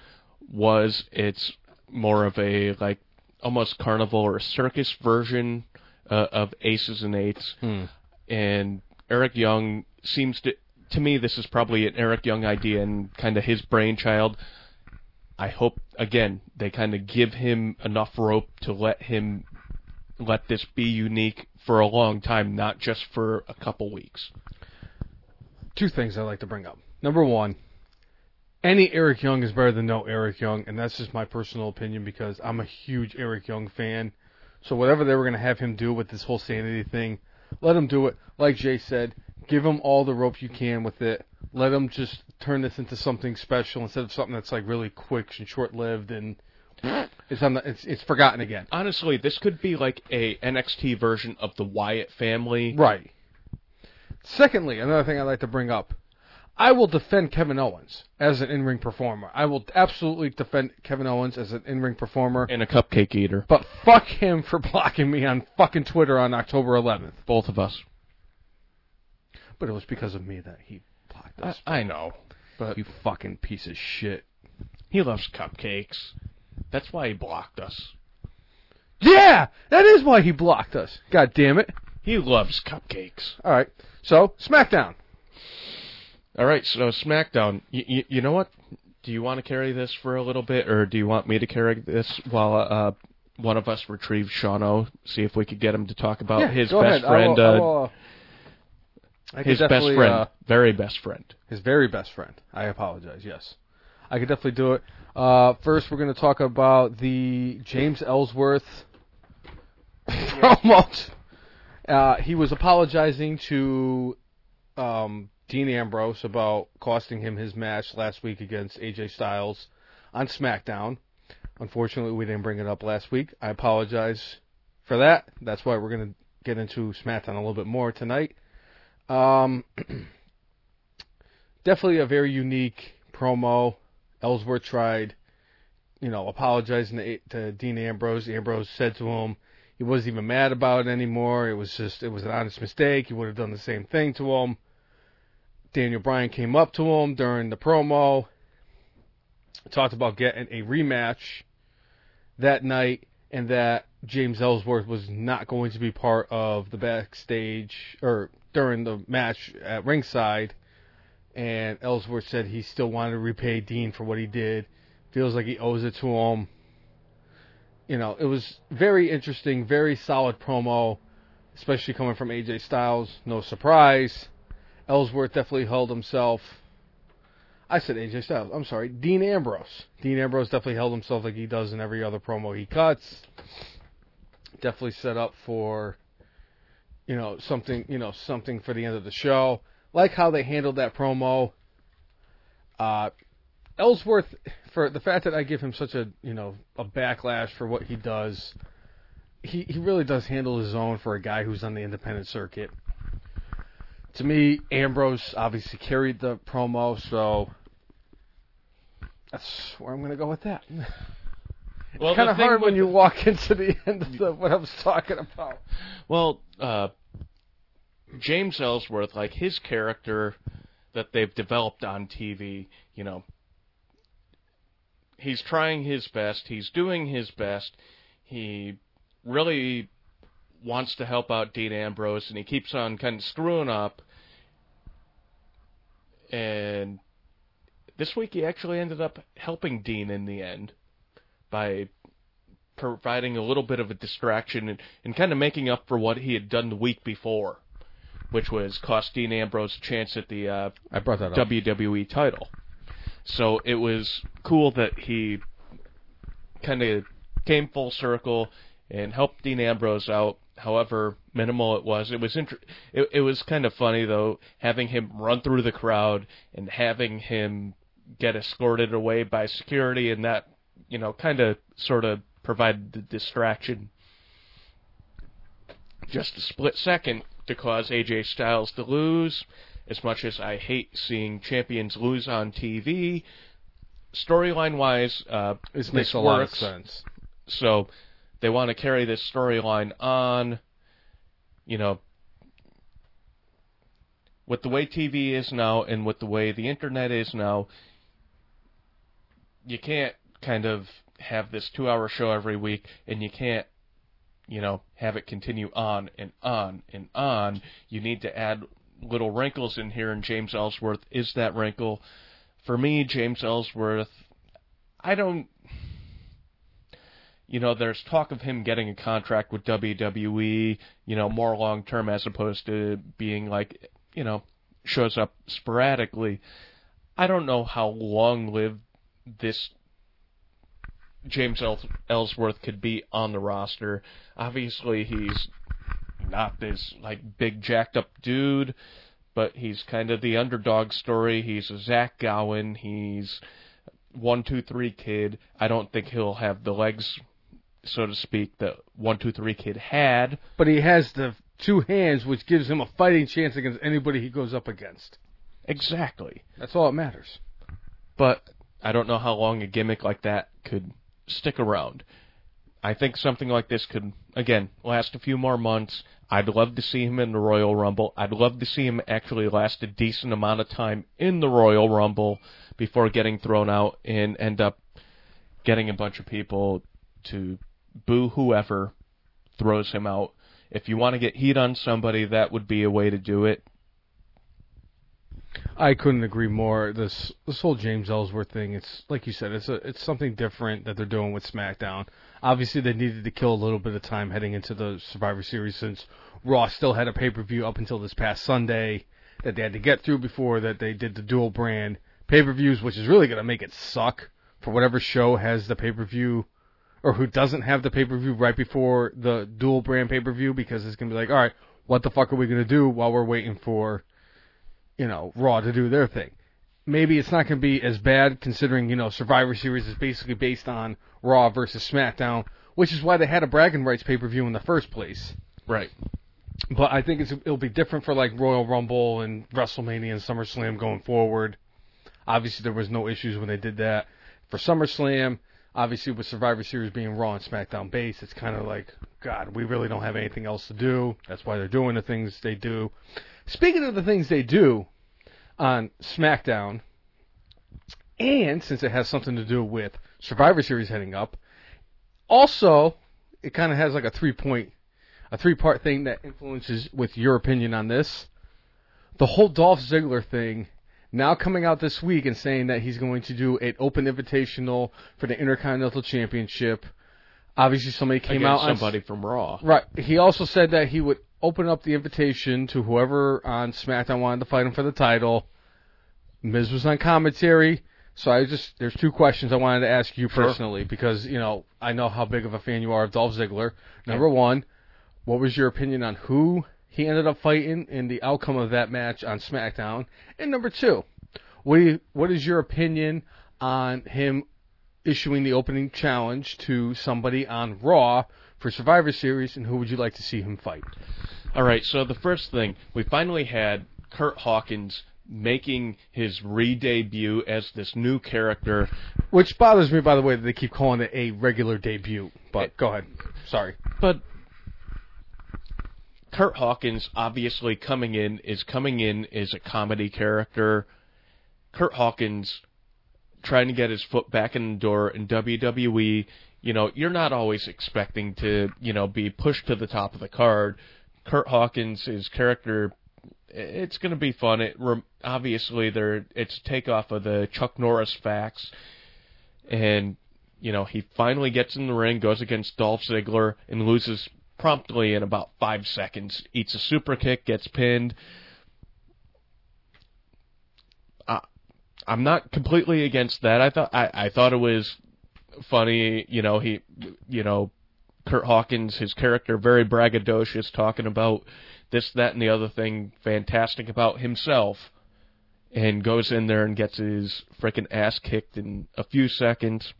C: was. It's more of a like almost carnival or circus version uh, of Aces and Eights. And Eric Young seems to to me this is probably an Eric Young idea and kind of his brainchild. I hope again they kind of give him enough rope to let him let this be unique for a long time, not just for a couple weeks.
D: Two things I'd like to bring up. Number one, any Eric Young is better than no Eric Young, and that's just my personal opinion because I'm a huge Eric Young fan. So whatever they were going to have him do with this whole sanity thing, let him do it. Like Jay said, give him all the rope you can with it. Let him just turn this into something special instead of something that's like really quick and short-lived and it's on the, it's it's forgotten again.
C: Honestly, this could be like a NXT version of the Wyatt family.
D: Right. Secondly, another thing I'd like to bring up. I will defend Kevin Owens as an in-ring performer. I will absolutely defend Kevin Owens as an in-ring performer.
C: And a cupcake eater.
D: But fuck him for blocking me on fucking Twitter on October 11th.
C: Both of us.
D: But it was because of me that he blocked
C: I,
D: us.
C: I know. But
D: you fucking piece of shit.
C: he loves cupcakes. That's why he blocked us.
D: Yeah, that is why he blocked us. God damn it.
C: He loves cupcakes.
D: All right. So, SmackDown.
C: All right, so SmackDown. You, you, you know what? Do you want to carry this for a little bit, or do you want me to carry this while uh, one of us retrieves Shauno? See if we could get him to talk about
D: Yeah,
C: his
D: go
C: best
D: ahead. I
C: friend,
D: will- I
C: uh,
D: will, uh, I
C: his best friend,
D: uh,
C: very best friend.
D: His very best friend. I apologize. Yes, I could definitely do it. Uh, first, we're going to talk about the James Ellsworth promo. Uh, he was apologizing to um, Dean Ambrose about costing him his match last week against AJ Styles on SmackDown. Unfortunately, we didn't bring it up last week. I apologize for that. That's why we're going to get into SmackDown a little bit more tonight. Um, definitely a very unique promo. Ellsworth tried, you know, apologizing to, to Dean Ambrose. Ambrose said to him he wasn't even mad about it anymore. It was just, it was an honest mistake. He would have done the same thing to him. Daniel Bryan came up to him during the promo, talked about getting a rematch that night, and that James Ellsworth was not going to be part of the backstage or during the match at ringside. And Ellsworth said he still wanted to repay Dean for what he did. Feels like he owes it to him. You know, it was very interesting, very solid promo, especially coming from AJ Styles. No surprise. Ellsworth definitely held himself. I said AJ Styles. I'm sorry, Dean Ambrose. Dean Ambrose definitely held himself like he does in every other promo he cuts. Definitely set up for you know, something, you know, something for the end of the show. Like how they handled that promo. Uh, Ellsworth, for the fact that I give him such a, you know, a backlash for what he does, he he really does handle his own for a guy who's on the independent circuit. To me, Ambrose obviously carried the promo, so that's where I'm going to go with that.
C: Well,
D: it's kind of hard when you
C: the-
D: walk into the end of the, what I was talking about.
C: Well, uh, James Ellsworth, like his character that they've developed on TV, you know, he's trying his best. He's doing his best. He really wants to help out Dean Ambrose, and he keeps on kind of screwing up. And this week, he actually ended up helping Dean in the end by providing a little bit of a distraction and, and kind of making up for what he had done the week before, which was cost Dean Ambrose a chance at the uh,
D: I brought that up.
C: WWE title. So it was cool that he kind of came full circle and helped Dean Ambrose out. However minimal it was, it was inter- it, it was kind of funny though having him run through the crowd and having him get escorted away by security, and that you know kind of sort of provided the distraction just a split second to cause AJ Styles to lose. As much as I hate seeing champions lose on TV, storyline wise, uh,
D: This makes a lot of sense.
C: So they want to carry this storyline on. You know, with the way TV is now and with the way the internet is now, you can't kind of have this two hour show every week and you can't, you know, have it continue on and on and on. You need to add little wrinkles in here, and James Ellsworth is that wrinkle. For me, James Ellsworth, I don't you know, there's talk of him getting a contract with WWE, you know, more long term as opposed to being like, you know, shows up sporadically. I don't know how long lived this James Ellsworth could be on the roster. Obviously, he's not this like big jacked up dude, but he's kind of the underdog story. He's a Zach Gowen. He's one two three kid. I don't think he'll have the legs, so to speak, that one two three kid had.
D: But he has the two hands, which gives him a fighting chance against anybody he goes up against.
C: Exactly.
D: That's all that matters.
C: But I don't know how long a gimmick like that could stick around. I think something like this could, again, last a few more months. I'd love to see him in the Royal Rumble. I'd love to see him actually last a decent amount of time in the Royal Rumble before getting thrown out and end up getting a bunch of people to boo whoever throws him out. If you want to get heat on somebody, that would be a way to do it.
D: I couldn't agree more. This this whole James Ellsworth thing, it's like you said, it's a it's something different that they're doing with SmackDown. Obviously, they needed to kill a little bit of time heading into the Survivor Series since Raw still had a pay per view up until this past Sunday that they had to get through before that they did the dual brand pay per views, which is really going to make it suck for whatever show has the pay per view or who doesn't have the pay per view right before the dual brand pay per view because it's going to be like, all right, what the fuck are we going to do while we're waiting for you know, Raw to do their thing. Maybe it's not going to be as bad considering, you know, Survivor Series is basically based on Raw versus SmackDown, which is why they had a bragging rights pay per view in the first place.
C: Right.
D: But I think it's, it'll be different for like Royal Rumble and WrestleMania and SummerSlam going forward. Obviously, there was no issues when they did that. For SummerSlam, obviously with Survivor Series being Raw and SmackDown based, it's kind of like, God, we really don't have anything else to do. That's why they're doing the things they do. Speaking of the things they do on SmackDown, and since it has something to do with Survivor Series heading up, also it kind of has like a three point, a three part thing that influences with your opinion on this. The whole Dolph Ziggler thing now coming out this week and saying that he's going to do an open invitational for the Intercontinental Championship. Obviously, somebody came
C: Against
D: out on
C: somebody from Raw.
D: Right. He also said that he would open up the invitation to whoever on SmackDown wanted to fight him for the title. Miz was on commentary, so I just there's two questions I wanted to ask you
C: Sure.
D: personally because you know I know how big of a fan you are of Dolph Ziggler. Number one, what was your opinion on who he ended up fighting in the outcome of that match on SmackDown. And number two, what you, what is your opinion on him issuing the opening challenge to somebody on Raw for Survivor Series, and who would you like to see him fight?
C: All right, so the first thing, we finally had Curt Hawkins making his re-debut as this new character.
D: Which bothers me, by the way, that they keep calling it a regular debut. But go ahead. Sorry.
C: But Curt Hawkins obviously coming in is coming in as a comedy character. Curt Hawkins trying to get his foot back in the door in WWE. You know, you're not always expecting to, you know, be pushed to the top of the card. Curt Hawkins, his character, it's going to be fun. It obviously there, it's takeoff of the Chuck Norris facts, and you know he finally gets in the ring, goes against Dolph Ziggler, and loses promptly in about five seconds. Eats a super kick, gets pinned. I, I'm not completely against that. I thought I, I thought it was funny. You know he, you know, Curt Hawkins, his character, very braggadocious, talking about this, that, and the other thing, fantastic about himself, and goes in there and gets his freaking ass kicked in a few seconds.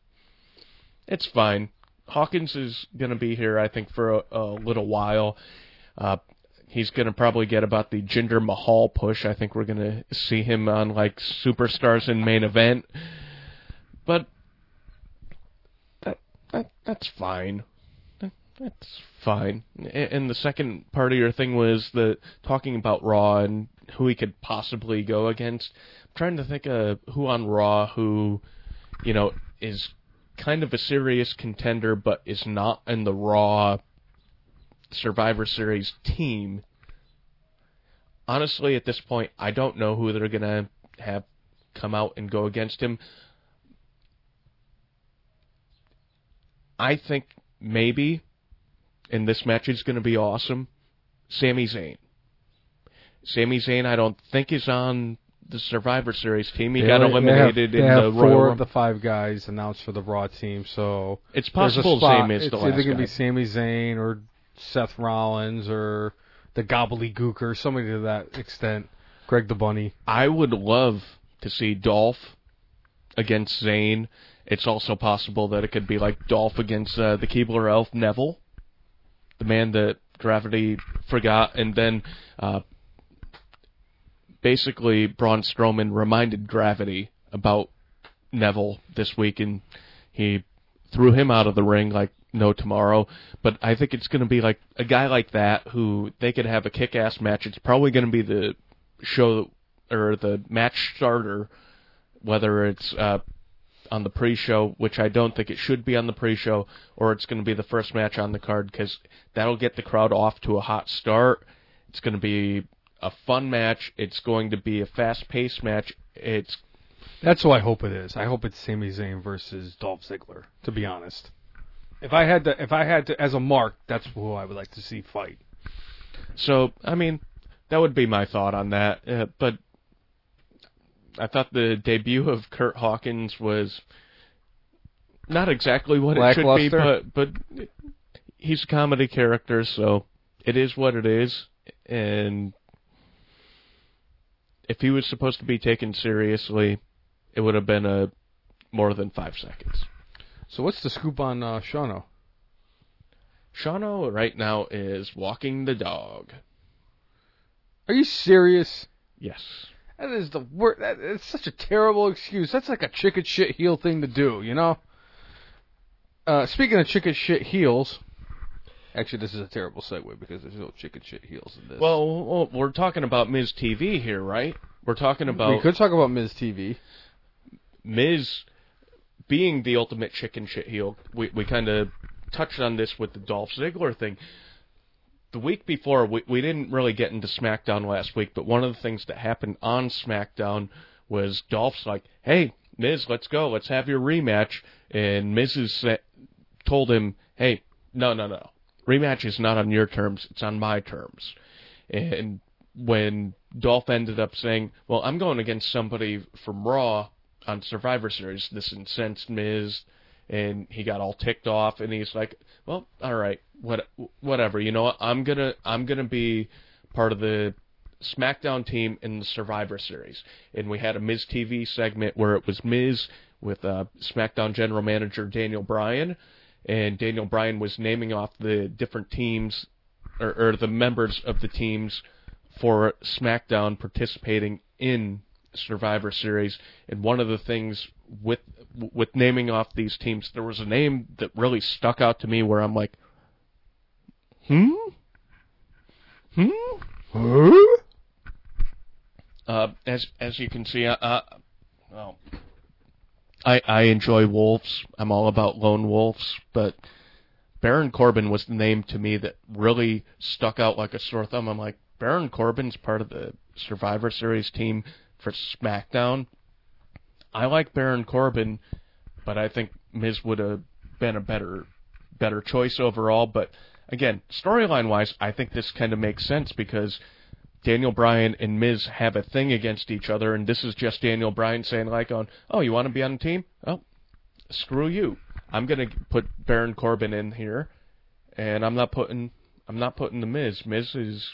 C: It's fine. Hawkins is going to be here, I think, for a, a little while. Uh, he's going to probably get about the Jinder Mahal push. I think we're going to see him on like Superstars in main event. But that, that that's fine. That, that's fine. And the second part of your thing was the talking about Raw and who he could possibly go against. I'm trying to think of who on Raw who, you know, is kind of a serious contender, but is not in the Raw Survivor Series team. Honestly, at this point, I don't know who they're going to have come out and go against him. I think maybe, and this match is going to be awesome, Sami Zayn. Sami Zayn, I don't think is on the Survivor Series team. He
D: They
C: got eliminated
D: they have,
C: in
D: they
C: the
D: have
C: Royal
D: four of the five guys announced for the Raw team, so
C: It's possible. Zayn is
D: it's
C: the
D: either
C: last
D: going to be Sami Zayn or Seth Rollins or the Gobbledygooker, somebody to that extent. Greg the Bunny.
C: I would love to see Dolph against Zayn. It's also possible that it could be like Dolph against uh, the Keebler elf Neville, the man that Gravity forgot, and then uh, basically Braun Strowman reminded Gravity about Neville this week, and he threw him out of the ring like no tomorrow. But I think it's going to be like a guy like that who they could have a kick-ass match. It's probably going to be the show or the match starter, whether it's uh, on the pre-show, which I don't think it should be on the pre-show, or it's going to be the first match on the card because that'll get the crowd off to a hot start. It's going to be a fun match. It's going to be a fast-paced match. It's
D: That's who I hope it is. I hope it's Sami Zayn versus Dolph Ziggler. To be honest, if I had to, if I had to, as a mark, that's who I would like to see fight.
C: So, I mean, that would be my thought on that. Uh, but I thought the debut of Curt Hawkins was not exactly what it should be, but but he's a comedy character, so it is what it is. And if he was supposed to be taken seriously, it would have been a more than five seconds.
D: So what's the scoop on uh, Shano?
C: Shano right now is walking the dog.
D: Are you serious?
C: Yes.
D: That is the worst. That, it's such a terrible excuse. That's like a chicken shit heel thing to do, you know. Uh, speaking of chicken shit heels, actually, this is a terrible segue because there's no chicken shit heels in this.
C: Well, well, we're talking about Miz TV here, right? We're talking about
D: we could talk about Miz TV.
C: Miz being the ultimate chicken shit heel. We we kind of touched on this with the Dolph Ziggler thing. The week before, we we didn't really get into SmackDown last week, but one of the things that happened on SmackDown was Dolph's like, "Hey, Miz, let's go, let's have your rematch," and. Sa- told him, "Hey, no, no, no, rematch is not on your terms; it's on my terms." And when Dolph ended up saying, "Well, I'm going against somebody from Raw on Survivor Series," this incensed Miz, and he got all ticked off, and he's like, "Well, all right, what, whatever. You know what? I'm gonna, I'm gonna be part of the SmackDown team in the Survivor Series, and we had a Miz TV segment where it was Miz with uh, SmackDown General Manager Daniel Bryan, and Daniel Bryan was naming off the different teams or, or the members of the teams for SmackDown participating in Survivor Series, and one of the things with with naming off these teams, there was a name that really stuck out to me where I'm like, hmm, hmm, huh? Uh, as as you can see, uh, uh, well, I I enjoy wolves. I'm all about lone wolves, but Baron Corbin was the name to me that really stuck out like a sore thumb. I'm like, Baron Corbin's part of the Survivor Series team for SmackDown. I like Baron Corbin, but I think Miz would have been a better better choice overall. But again, storyline wise, I think this kind of makes sense because Daniel Bryan and Miz have a thing against each other, and this is just Daniel Bryan saying like, "On, oh, you want to be on the team? Oh, screw you. I'm gonna put Baron Corbin in here, and I'm not putting I'm not putting the Miz. Miz is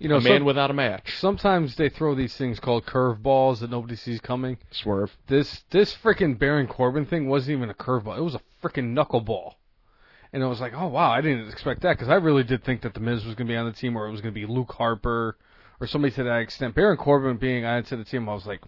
D: You know,
C: a man
D: some-
C: without a match.
D: sometimes they throw these things called curveballs that nobody sees coming.
C: Swerve.
D: This this freaking Baron Corbin thing wasn't even a curveball. It was a freaking knuckleball. And I was like, oh wow, I didn't expect that because I really did think that the Miz was going to be on the team, or it was going to be Luke Harper, or somebody to that extent. Baron Corbin being added to the team, I was like,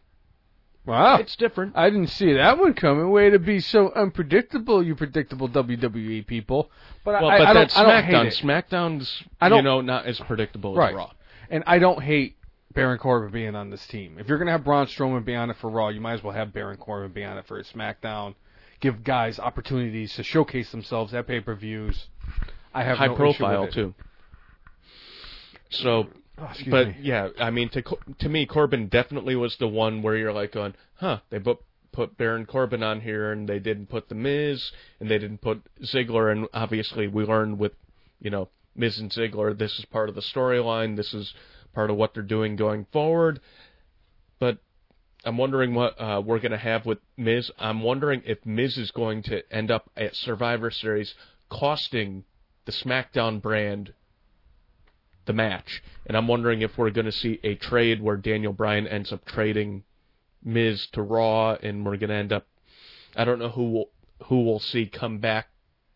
D: wow,
C: It's different.
D: I didn't see that one coming. Way to be so unpredictable, you predictable WWE people. But
C: Well,
D: I,
C: but
D: I I don't hate
C: SmackDown. SmackDown's
D: I
C: you
D: don't-
C: know not as predictable
D: Right.
C: as Raw.
D: And I don't hate Baron Corbin being on this team. If you're going to have Braun Strowman be on it for Raw, you might as well have Baron Corbin be on it for SmackDown. Give guys opportunities to showcase themselves at pay-per-views. I have
C: High
D: no
C: profile
D: issue with it.
C: too. So,
D: Oh,
C: but
D: me.
C: yeah, I mean, to to me, Corbin definitely was the one where you're like, going, huh? They put put Baron Corbin on here, and they didn't put the Miz, and they didn't put Ziggler, and obviously we learned with, you know, Miz and Ziggler, this is part of the storyline. This is part of what they're doing going forward. But I'm wondering what uh, we're going to have with Miz. I'm wondering if Miz is going to end up at Survivor Series costing the SmackDown brand the match. And I'm wondering if we're going to see a trade where Daniel Bryan ends up trading Miz to Raw, and we're going to end up. I don't know who will, who we'll see come back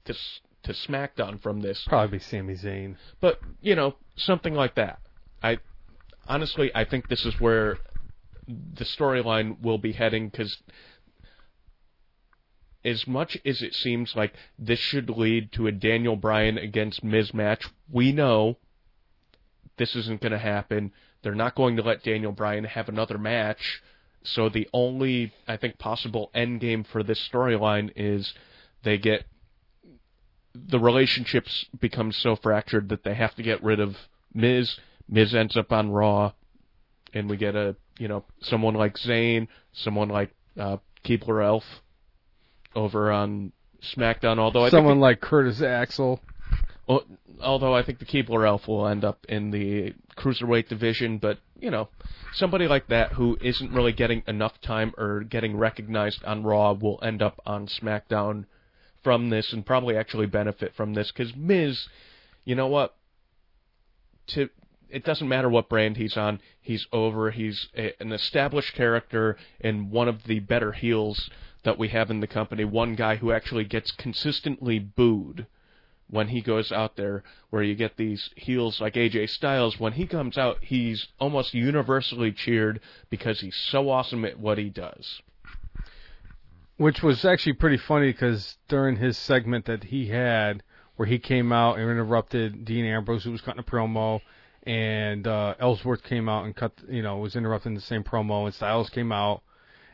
C: to S- to SmackDown from this,
D: Probably Sami Zayn.
C: but you know something like that. I honestly I think this is where the storyline will be heading because as much as it seems like this should lead to a Daniel Bryan against Miz match, we know this isn't going to happen. They're not going to let Daniel Bryan have another match. So the only I think possible end game for this storyline is they get the relationships become so fractured that they have to get rid of Miz. Miz ends up on Raw, and we get a you know someone like Zayn, someone like uh, Keebler Elf over on SmackDown. Although I
D: Someone
C: think
D: like Curtis Axel.
C: well, although I think the Keebler Elf will end up in the cruiserweight division, but you know, somebody like that who isn't really getting enough time or getting recognized on Raw will end up on SmackDown from this and probably actually benefit from this because Miz, you know what? To it doesn't matter what brand he's on, he's over. He's a, an established character and one of the better heels that we have in the company. One guy who actually gets consistently booed when he goes out there, where you get these heels like AJ Styles, when he comes out, he's almost universally cheered because he's so awesome at what he does.
D: Which was actually pretty funny because during his segment that he had, where he came out and interrupted Dean Ambrose, who was cutting a promo, and uh, Ellsworth came out and cut, you know, was interrupting the same promo, and Styles came out,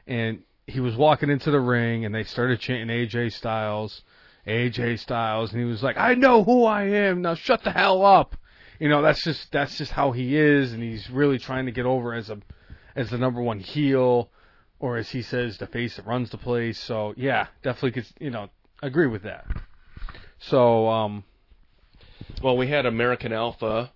D: and he was walking into the ring, and they started chanting AJ Styles, AJ Styles, and he was like, "I know who I am. Now shut the hell up." You know, that's just that's just how he is, and he's really trying to get over as a as the number one heel or as he says, the face that runs the place. So yeah, definitely could you know agree with that. So um,
C: Well, we had American Alpha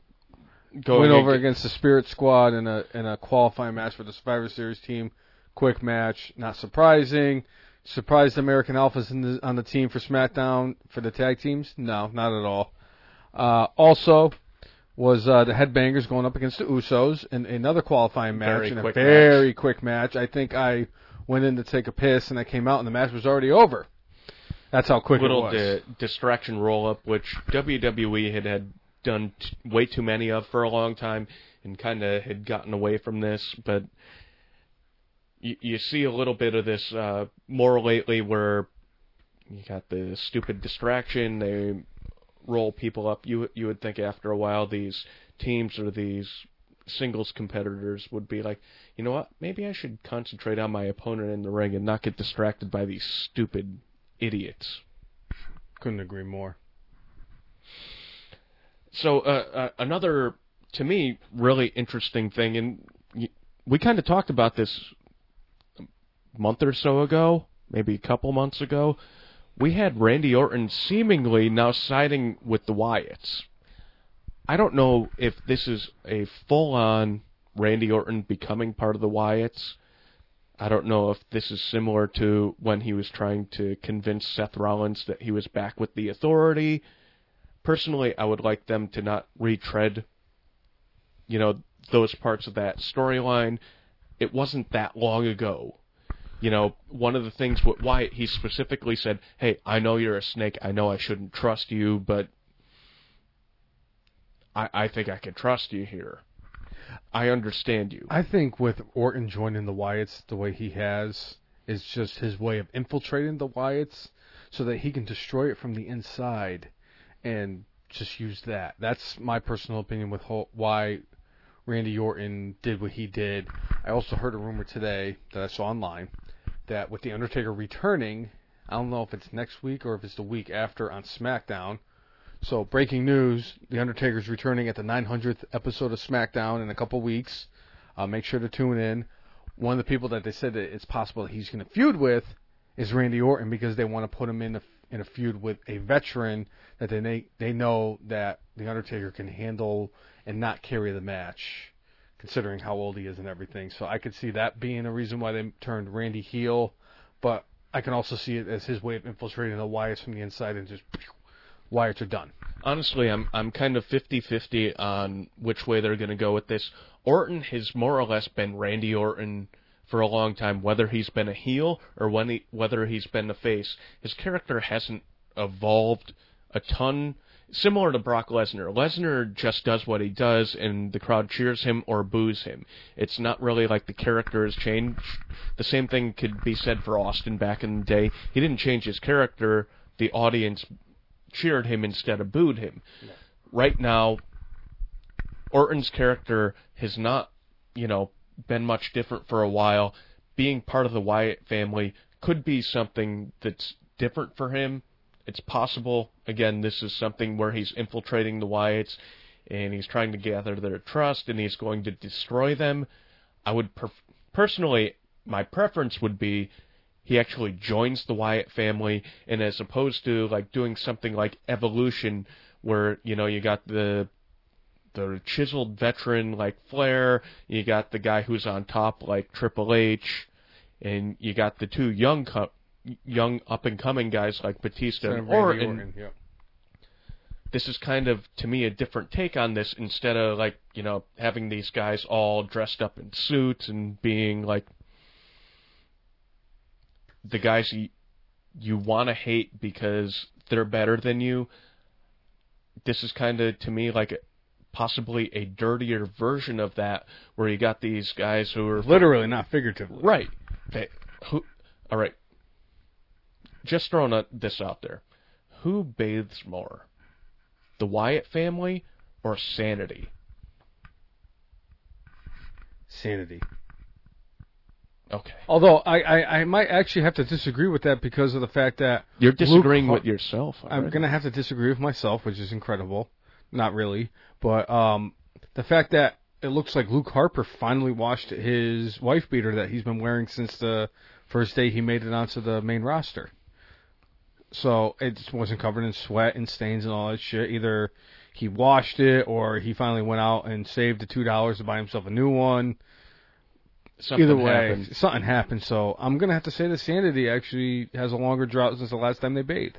C: going
D: went over against the Spirit Squad in a in a qualifying match for the Survivor Series team. Quick match, not surprising. Surprised American Alpha's in the, on the team for SmackDown for the tag teams? No, not at all. Uh, also, was uh, the Headbangers going up against the Usos in another qualifying match,
C: Very
D: in a very quick match. I think I went in to take a piss and I came out and the match was already over. That's how quick
C: little
D: it was.
C: di- distraction roll up, which WWE had had done t- way too many of for a long time, and kind of had gotten away from this. But you, you see a little bit of this uh, more lately, where you got the stupid distraction. They roll people up. You you would think after a while these teams or these singles competitors would be like, you know what? Maybe I should concentrate on my opponent in the ring and not get distracted by these stupid idiots.
D: Couldn't agree more.
C: So uh, uh, another, to me, really interesting thing, and we kind of talked about this a month or so ago, maybe a couple months ago. We had Randy Orton seemingly now siding with the Wyatts. I don't know if this is a full-on Randy Orton becoming part of the Wyatts. I don't know if this is similar to when he was trying to convince Seth Rollins that he was back with the authority personally, I would like them to not retread, you know, those parts of that storyline. It wasn't that long ago. You know, one of the things with Wyatt, he specifically said, "Hey, I know you're a snake. I know I shouldn't trust you, but I, I think I can trust you here. I understand you."
D: I think with Orton joining the Wyatts the way he has is just his way of infiltrating the Wyatts so that he can destroy it from the inside and just use that. That's my personal opinion with ho- why Randy Orton did what he did. I also heard a rumor today that I saw online that with The Undertaker returning, I don't know if it's next week or if it's the week after on SmackDown. So, breaking news The Undertaker's returning at the 900th episode of SmackDown in a couple weeks. Uh, make sure to tune in. One of the people that they said that it's possible he's going to feud with is Randy Orton because they want to put him in a, in a feud with a veteran that they they know that the Undertaker can handle and not carry the match, considering how old he is and everything. So I could see that being a reason why they turned Randy heel, but I can also see it as his way of infiltrating the Wyatts from the inside and just Wyatts are done.
C: honestly, I'm I'm kind of 50-50 on which way they're going to go with this. Orton has more or less been Randy Orton for a long time, whether he's been a heel or when he, whether he's been a face. His character hasn't evolved a ton. Similar to Brock Lesnar, Lesnar just does what he does, and the crowd cheers him or boos him. It's not really like the character has changed. The same thing could be said for Austin back in the day. He didn't change his character. The audience cheered him instead of booed him. Right now, Orton's character has not, you know, been much different for a while. Being part of the Wyatt family could be something that's different for him. It's possible. Again, this is something where he's infiltrating the Wyatts and he's trying to gather their trust and he's going to destroy them. I would per- personally, my preference would be he actually joins the Wyatt family, and as opposed to like doing something like Evolution, where you know you got the the chiseled veteran like Flair, you got the guy who's on top like Triple H, and you got the two young co- young up and coming guys like Batista and
D: Randy
C: Orton.
D: Orton, yep.
C: This is kind of to me a different take on this instead of like you know having these guys all dressed up in suits and being like the guys you you want to hate because they're better than you. This is kind of to me like a, possibly a dirtier version of that, where you got these guys who are
D: Literally, not figuratively.
C: right. They, who? All right. Just throwing a, this out there, who bathes more, the Wyatt family or Sanity?
D: Sanity.
C: Okay,
D: Although I, I, I might actually have to disagree with that because of the fact that
C: you're disagreeing
D: Luke-
C: with yourself.
D: I'm gonna have to disagree with myself, which is incredible. Not really, but um, the fact that it looks like Luke Harper finally washed his wife beater that he's been wearing since the first day he made it onto the main roster. So it just wasn't covered in sweat and stains and all that shit. Either he washed it or he finally went out and saved the two dollars to buy himself a new one.
C: Something
D: Either way,
C: happened.
D: something happened. So I'm gonna have to say that Sanity actually has a longer drought since the last time they bathed.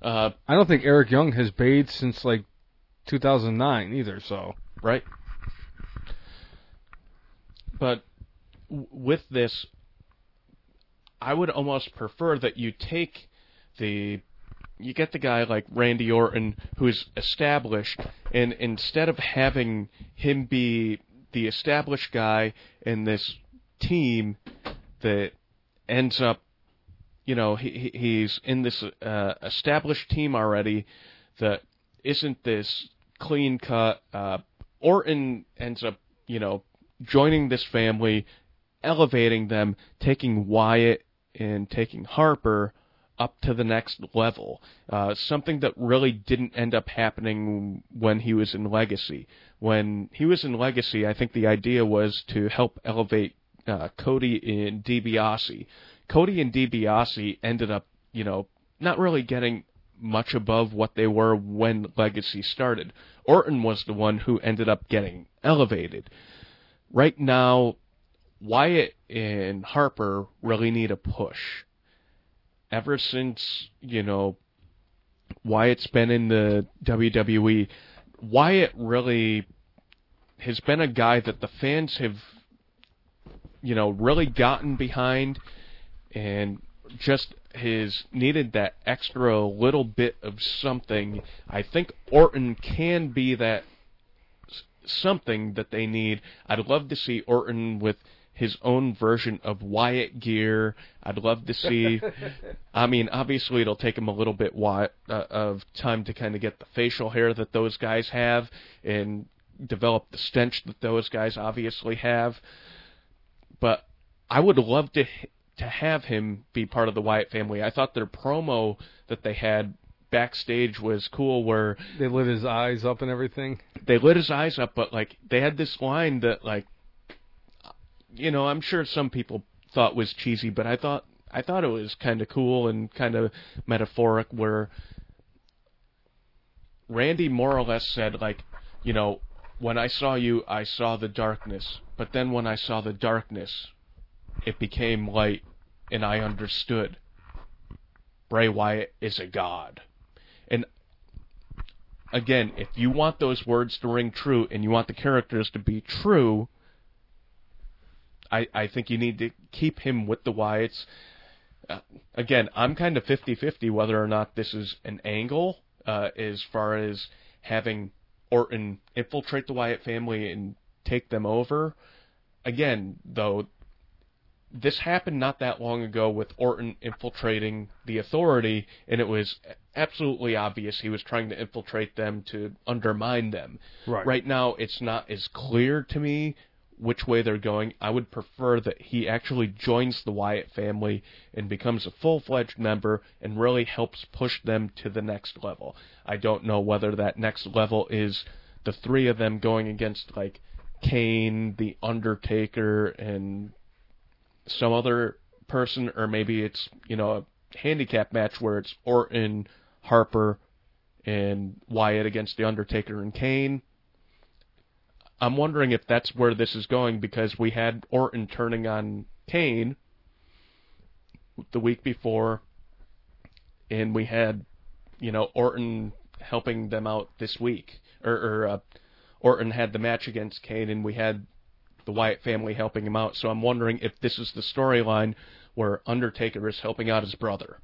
C: Uh,
D: I don't think Eric Young has bathed since like 2009 either. So
C: right? But w- with this, I would almost prefer that you take the you get the guy like Randy Orton who's established, and instead of having him be the established guy in this team that ends up, you know, he, he's in this uh, established team already that isn't this clean cut. Uh, Orton ends up, you know, joining this family, elevating them, taking Wyatt and taking Harper up to the next level. Uh, something that really didn't end up happening when he was in Legacy. When he was in Legacy, I think the idea was to help elevate uh, Cody and DiBiase. Cody and DiBiase ended up, you know, not really getting much above what they were when Legacy started. Orton was the one who ended up getting elevated. Right now, Wyatt and Harper really need a push. Ever since, you know, Wyatt's been in the WWE, Wyatt really has been a guy that the fans have, you know, really gotten behind and just has needed that extra little bit of something. I think Orton can be that something that they need. I'd love to see Orton with his own version of Wyatt gear. I'd love to see. I mean, obviously it'll take him a little bit wi- uh, of time to kind of get the facial hair that those guys have and develop the stench that those guys obviously have. But I would love to to have him be part of the Wyatt family. I thought their promo that they had backstage was cool where
D: they lit his eyes up and everything.
C: They lit his eyes up, but like they had this line that like you know, I'm sure some people thought was cheesy, but I thought I thought it was kind of cool and kind of metaphoric where Randy more or less said like, you know, when I saw you, I saw the darkness, but then when I saw the darkness, it became light and I understood. Bray Wyatt is a god. And again, if you want those words to ring true and you want the characters to be true, I, I think you need to keep him with the Wyatts. Uh, again, I'm kind of 50-50 whether or not this is an angle uh, as far as having Orton infiltrate the Wyatt family and take them over. Again, though, this happened not that long ago with Orton infiltrating the authority, and it was absolutely obvious he was trying to infiltrate them to undermine them.
D: Right.
C: Right now, it's not as clear to me which way they're going. I would prefer that he actually joins the Wyatt family and becomes a full fledged member and really helps push them to the next level. I don't know whether that next level is the three of them going against like Kane, The Undertaker, and some other person, or maybe it's, you know, a handicap match where it's Orton, Harper, and Wyatt against The Undertaker and Kane I'm wondering if that's where this is going because we had Orton turning on Kane the week before, and we had, you know, Orton helping them out this week, or, or uh, Orton had the match against Kane, and we had the Wyatt family helping him out. So I'm wondering if this is the storyline where Undertaker is helping out his brother.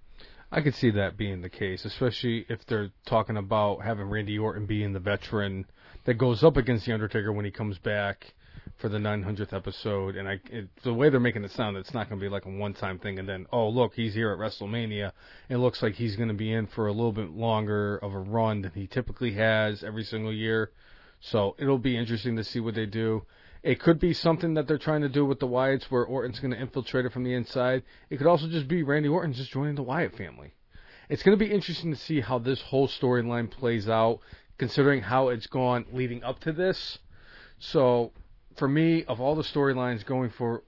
D: I could see that being the case, especially if they're talking about having Randy Orton being the veteran that goes up against the Undertaker when he comes back for the 900th episode. And I, it, the way they're making it sound, it's not going to be like a one-time thing, and then oh look, he's here at WrestleMania. It looks like he's going to be in for a little bit longer of a run than he typically has every single year. So it'll be interesting to see what they do. It could be something that they're trying to do with the Wyatts where Orton's going to infiltrate it from the inside. It could also just be Randy Orton just joining the Wyatt family. It's going to be interesting to see how this whole storyline plays out, considering how it's gone leading up to this. So, for me, of all the storylines going for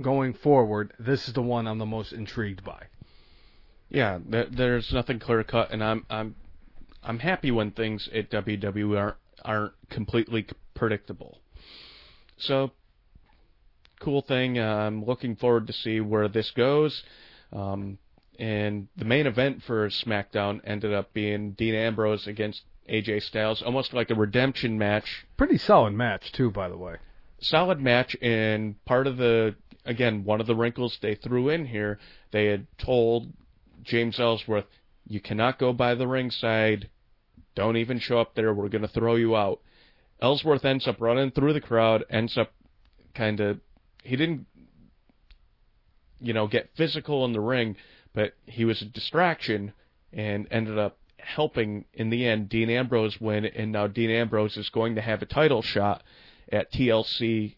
D: going forward, this is the one I'm the most intrigued by.
C: Yeah, there's nothing clear cut, and I'm I'm I'm happy when things at WWE aren't aren't completely predictable. So, cool thing. I'm looking forward to see where this goes. Um, and the main event for SmackDown ended up being Dean Ambrose against AJ Styles, almost like a redemption match.
D: Pretty solid match too, by the way.
C: Solid match, and part of the again one of the wrinkles they threw in here, they had told James Ellsworth, "You cannot go by the ringside. Don't even show up there. We're going to throw you out." Ellsworth ends up running through the crowd, ends up kind of he didn't you know get physical in the ring, but he was a distraction and ended up helping in the end Dean Ambrose win, and now Dean Ambrose is going to have a title shot at TLC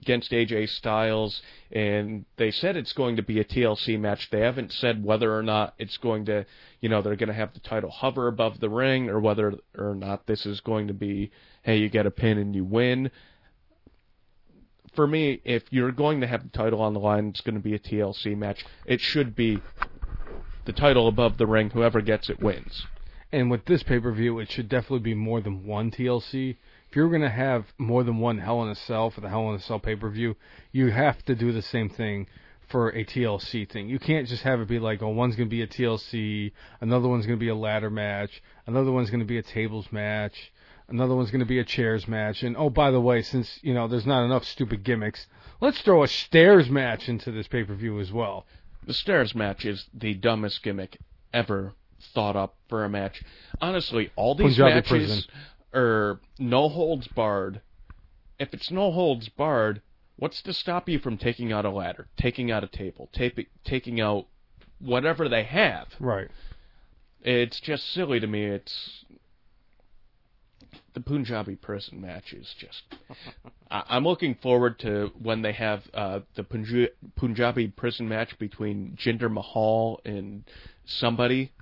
C: against AJ Styles, and they said it's going to be a TLC match. They haven't said whether or not it's going to, you know, they're going to have the title hover above the ring, or whether or not this is going to be, hey, you get a pin and you win. For me, if you're going to have the title on the line, it's going to be a TLC match. It should be the title above the ring. Whoever gets it wins.
D: And with this pay per view, it should definitely be more than one TLC. If you're going to have more than one Hell in a Cell for the Hell in a Cell pay per view, you have to do the same thing for a TLC thing. You can't just have it be like, oh, one's going to be a TLC, another one's going to be a ladder match, another one's going to be a tables match, another one's going to be a chairs match, and oh, by the way, since you know there's not enough stupid gimmicks, let's throw a stairs match into this pay per view as well.
C: The stairs match is the dumbest gimmick ever thought up for a match. Honestly, all these
D: Punjabi
C: matches
D: prison.
C: are no holds barred. If it's no holds barred, what's to stop you from taking out a ladder, taking out a table, tapi- taking out whatever they have?
D: Right.
C: It's just silly to me. It's the Punjabi prison match is just. I, I'm looking forward to when they have uh, the Punju- Punjabi prison match between Jinder Mahal and somebody,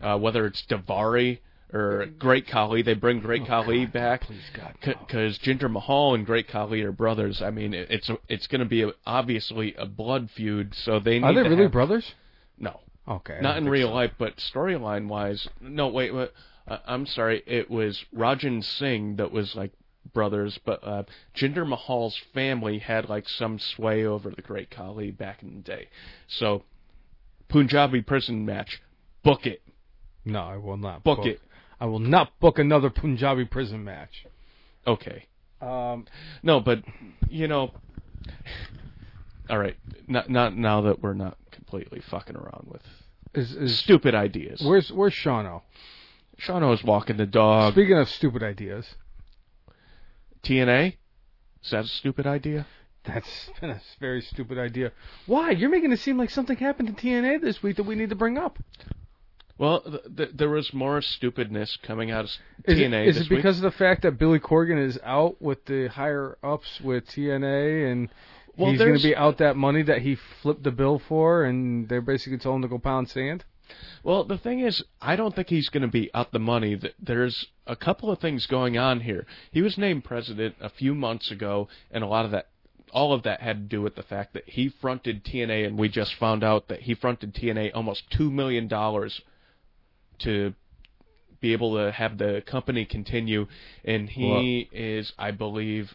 C: uh, whether it's Davari or Great Khali. They bring Great Khali back
D: Please God.
C: because Jinder Mahal and Great Khali are brothers. I mean, it's a, it's going to be a, obviously a blood feud. So they need
D: Are they
C: to
D: really
C: have-
D: brothers?
C: No,
D: Okay.
C: Not in real
D: so.
C: life, but storyline wise, no. Wait, wait uh, I'm sorry. It was Ranjin Singh that was like brothers, but uh, Jinder Mahal's family had like some sway over the Great Khali back in the day. So, Punjabi prison match, book it,
D: No, I will not
C: book it.
D: I will not book another Punjabi prison match.
C: Okay,
D: Um,
C: no, but you know, all right. Not not now that we're not completely fucking around with
D: is is
C: stupid ideas.
D: where's where's Shano?
C: is walking the dog.
D: Speaking of stupid ideas,
C: TNA? Is that a stupid idea?
D: that's been a very stupid idea. Why? You're making it seem like something happened to TNA this week that we need to bring up.
C: Well, th- th- there was more stupidness coming out of
D: Is
C: TNA
D: it, is it because of the fact that Billy Corgan is out with the higher ups with TNA and
C: Well,
D: he's going to be out that money that he flipped the bill for, and they're basically told him to go pound sand?
C: Well, the thing is, I don't think he's going to be out the money. There's a couple of things going on here. He was named president a few months ago, and a lot of that, all of that had to do with the fact that he fronted TNA, and we just found out that he fronted TNA almost two million dollars to be able to have the company continue, and he is, I believe,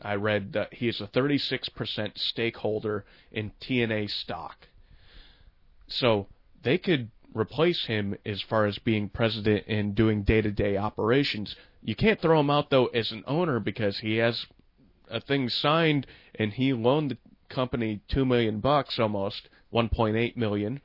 C: I read that he is a 36% stakeholder in TNA stock. So they could replace him as far as being president and doing day-to-day operations. You can't throw him out though as an owner because he has a thing signed and he loaned the company 2 million bucks almost, 1.8 million.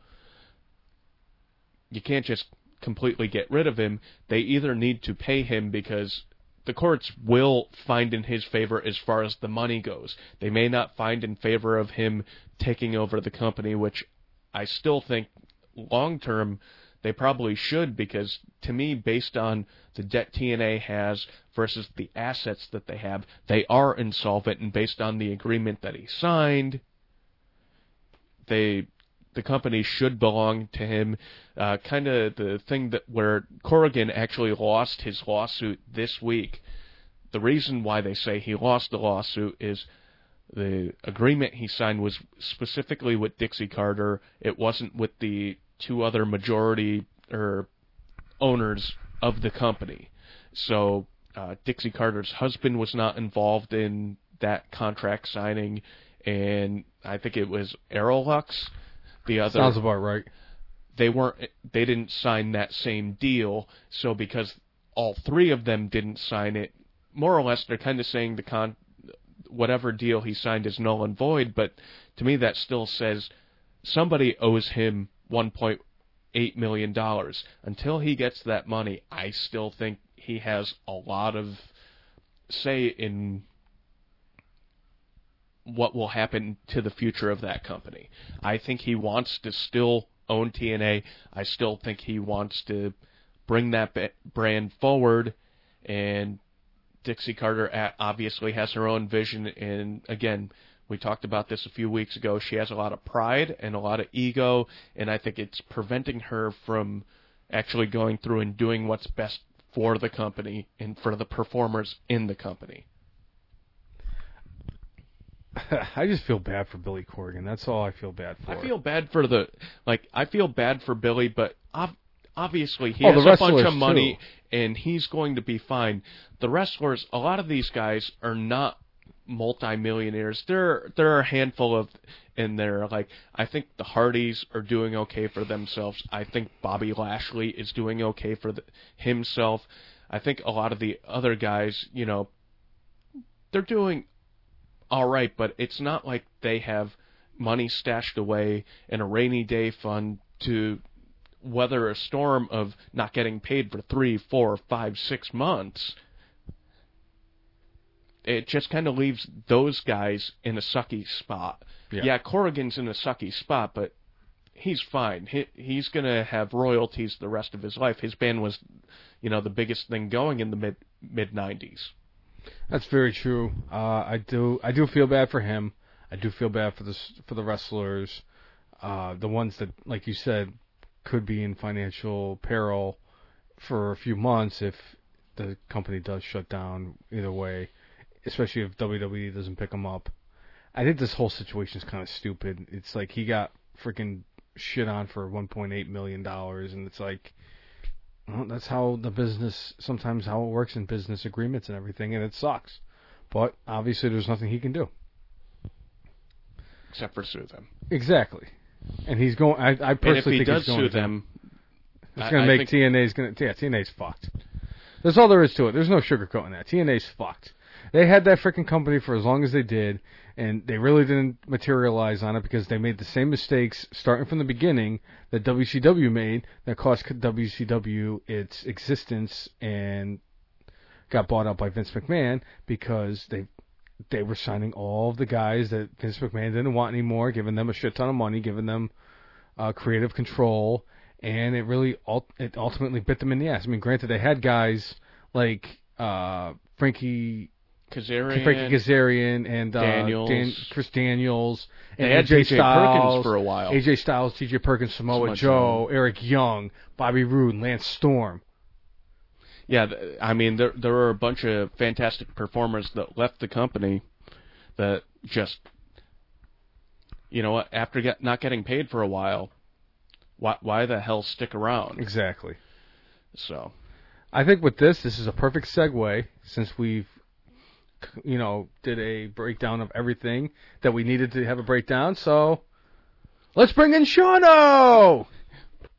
C: You can't just completely get rid of him. They either need to pay him because the courts will find in his favor as far as the money goes. They may not find in favor of him taking over the company, which I still think long term they probably should because to me based on the debt TNA has versus the assets that they have, they are insolvent and based on the agreement that he signed, they the company should belong to him. Uh, kind of the thing that where Corrigan actually lost his lawsuit this week. The reason why they say he lost the lawsuit is the agreement he signed was specifically with Dixie Carter. It wasn't with the two other majority or owners of the company. So uh, Dixie Carter's husband was not involved in that contract signing, and I think it was Aroluxe, the other
D: Sounds about right.
C: they weren't they didn't sign that same deal. So because all three of them didn't sign it, more or less they're kind of saying the con whatever deal he signed is null and void. But to me, that still says somebody owes him 1.8 million dollars. Until he gets that money, I still think he has a lot of say in what will happen to the future of that company. I think he wants to still own TNA. I still think he wants to bring that brand forward and Dixie Carter obviously has her own vision and again we talked about this a few weeks ago. She has a lot of pride and a lot of ego, and I think it's preventing her from actually going through and doing what's best for the company and for the performers in the company.
D: I just feel bad for Billy Corgan. That's all I feel bad for.
C: I feel bad for the like. I feel bad for Billy, but obviously he
D: oh,
C: has a bunch of money too. and he's going to be fine. The wrestlers, a lot of these guys are not multimillionaires. There, there are a handful of in there. Like I think the Hardys are doing okay for themselves. I think Bobby Lashley is doing okay for the, himself. I think a lot of the other guys, you know, they're doing all right, but it's not like they have money stashed away in a rainy day fund to weather a storm of not getting paid for three, four, five, six months. It just kind of leaves those guys in a sucky spot. Yeah. yeah, Corgan's in a sucky spot, but he's fine. He, he's going to have royalties the rest of his life. His band was, you know, the biggest thing going in the mid mid '90s.
D: That's very true. Uh, I do I do feel bad for him. I do feel bad for the for the wrestlers, uh, the ones that, like you said, could be in financial peril for a few months if the company does shut down. Either way, especially if WWE doesn't pick him up. I think this whole situation is kind of stupid. It's like he got freaking shit on for 1.8 million dollars, and it's like well, that's how the business sometimes how it works in business agreements and everything, and it sucks. But obviously, there's nothing he can do
C: except for sue them.
D: Exactly, and he's going. I, I personally
C: and if he
D: think
C: does
D: he's going
C: sue them,
D: it's going to make TNA's going to yeah TNA's fucked. That's all there is to it. There's no sugarcoating that. TNA's fucked. They had that freaking company for as long as they did, and they really didn't materialize on it because they made the same mistakes starting from the beginning that WCW made that cost WCW its existence and got bought out by Vince McMahon because they they were signing all of the guys that Vince McMahon didn't want anymore, giving them a shit ton of money, giving them uh, creative control, and it really it ultimately bit them in the ass. I mean, granted, they had guys like uh, Frankie
C: Kazarian,
D: Frankie Kazarian and uh,
C: Daniels. Dan,
D: Chris Daniels, and
C: they had
D: AJ Styles
C: Perkins for a while.
D: AJ Styles, TJ Perkins, Samoa Joe, Eric Young, Bobby Roode, Lance Storm.
C: Yeah, I mean there there were a bunch of fantastic performers that left the company that just you know after get, not getting paid for a while, why why the hell stick around?
D: Exactly.
C: So,
D: I think with this, this is a perfect segue since we've you know, did a breakdown of everything that we needed to have a breakdown. So let's bring in Shauno.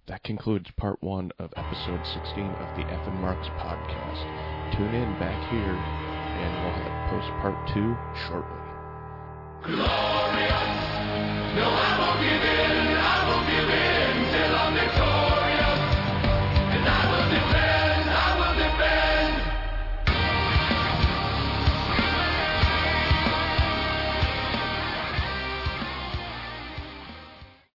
C: That concludes part one of episode 16 of the FN Marks podcast. Tune in back here, and we'll have post part two shortly. Glorious, no, I won't give.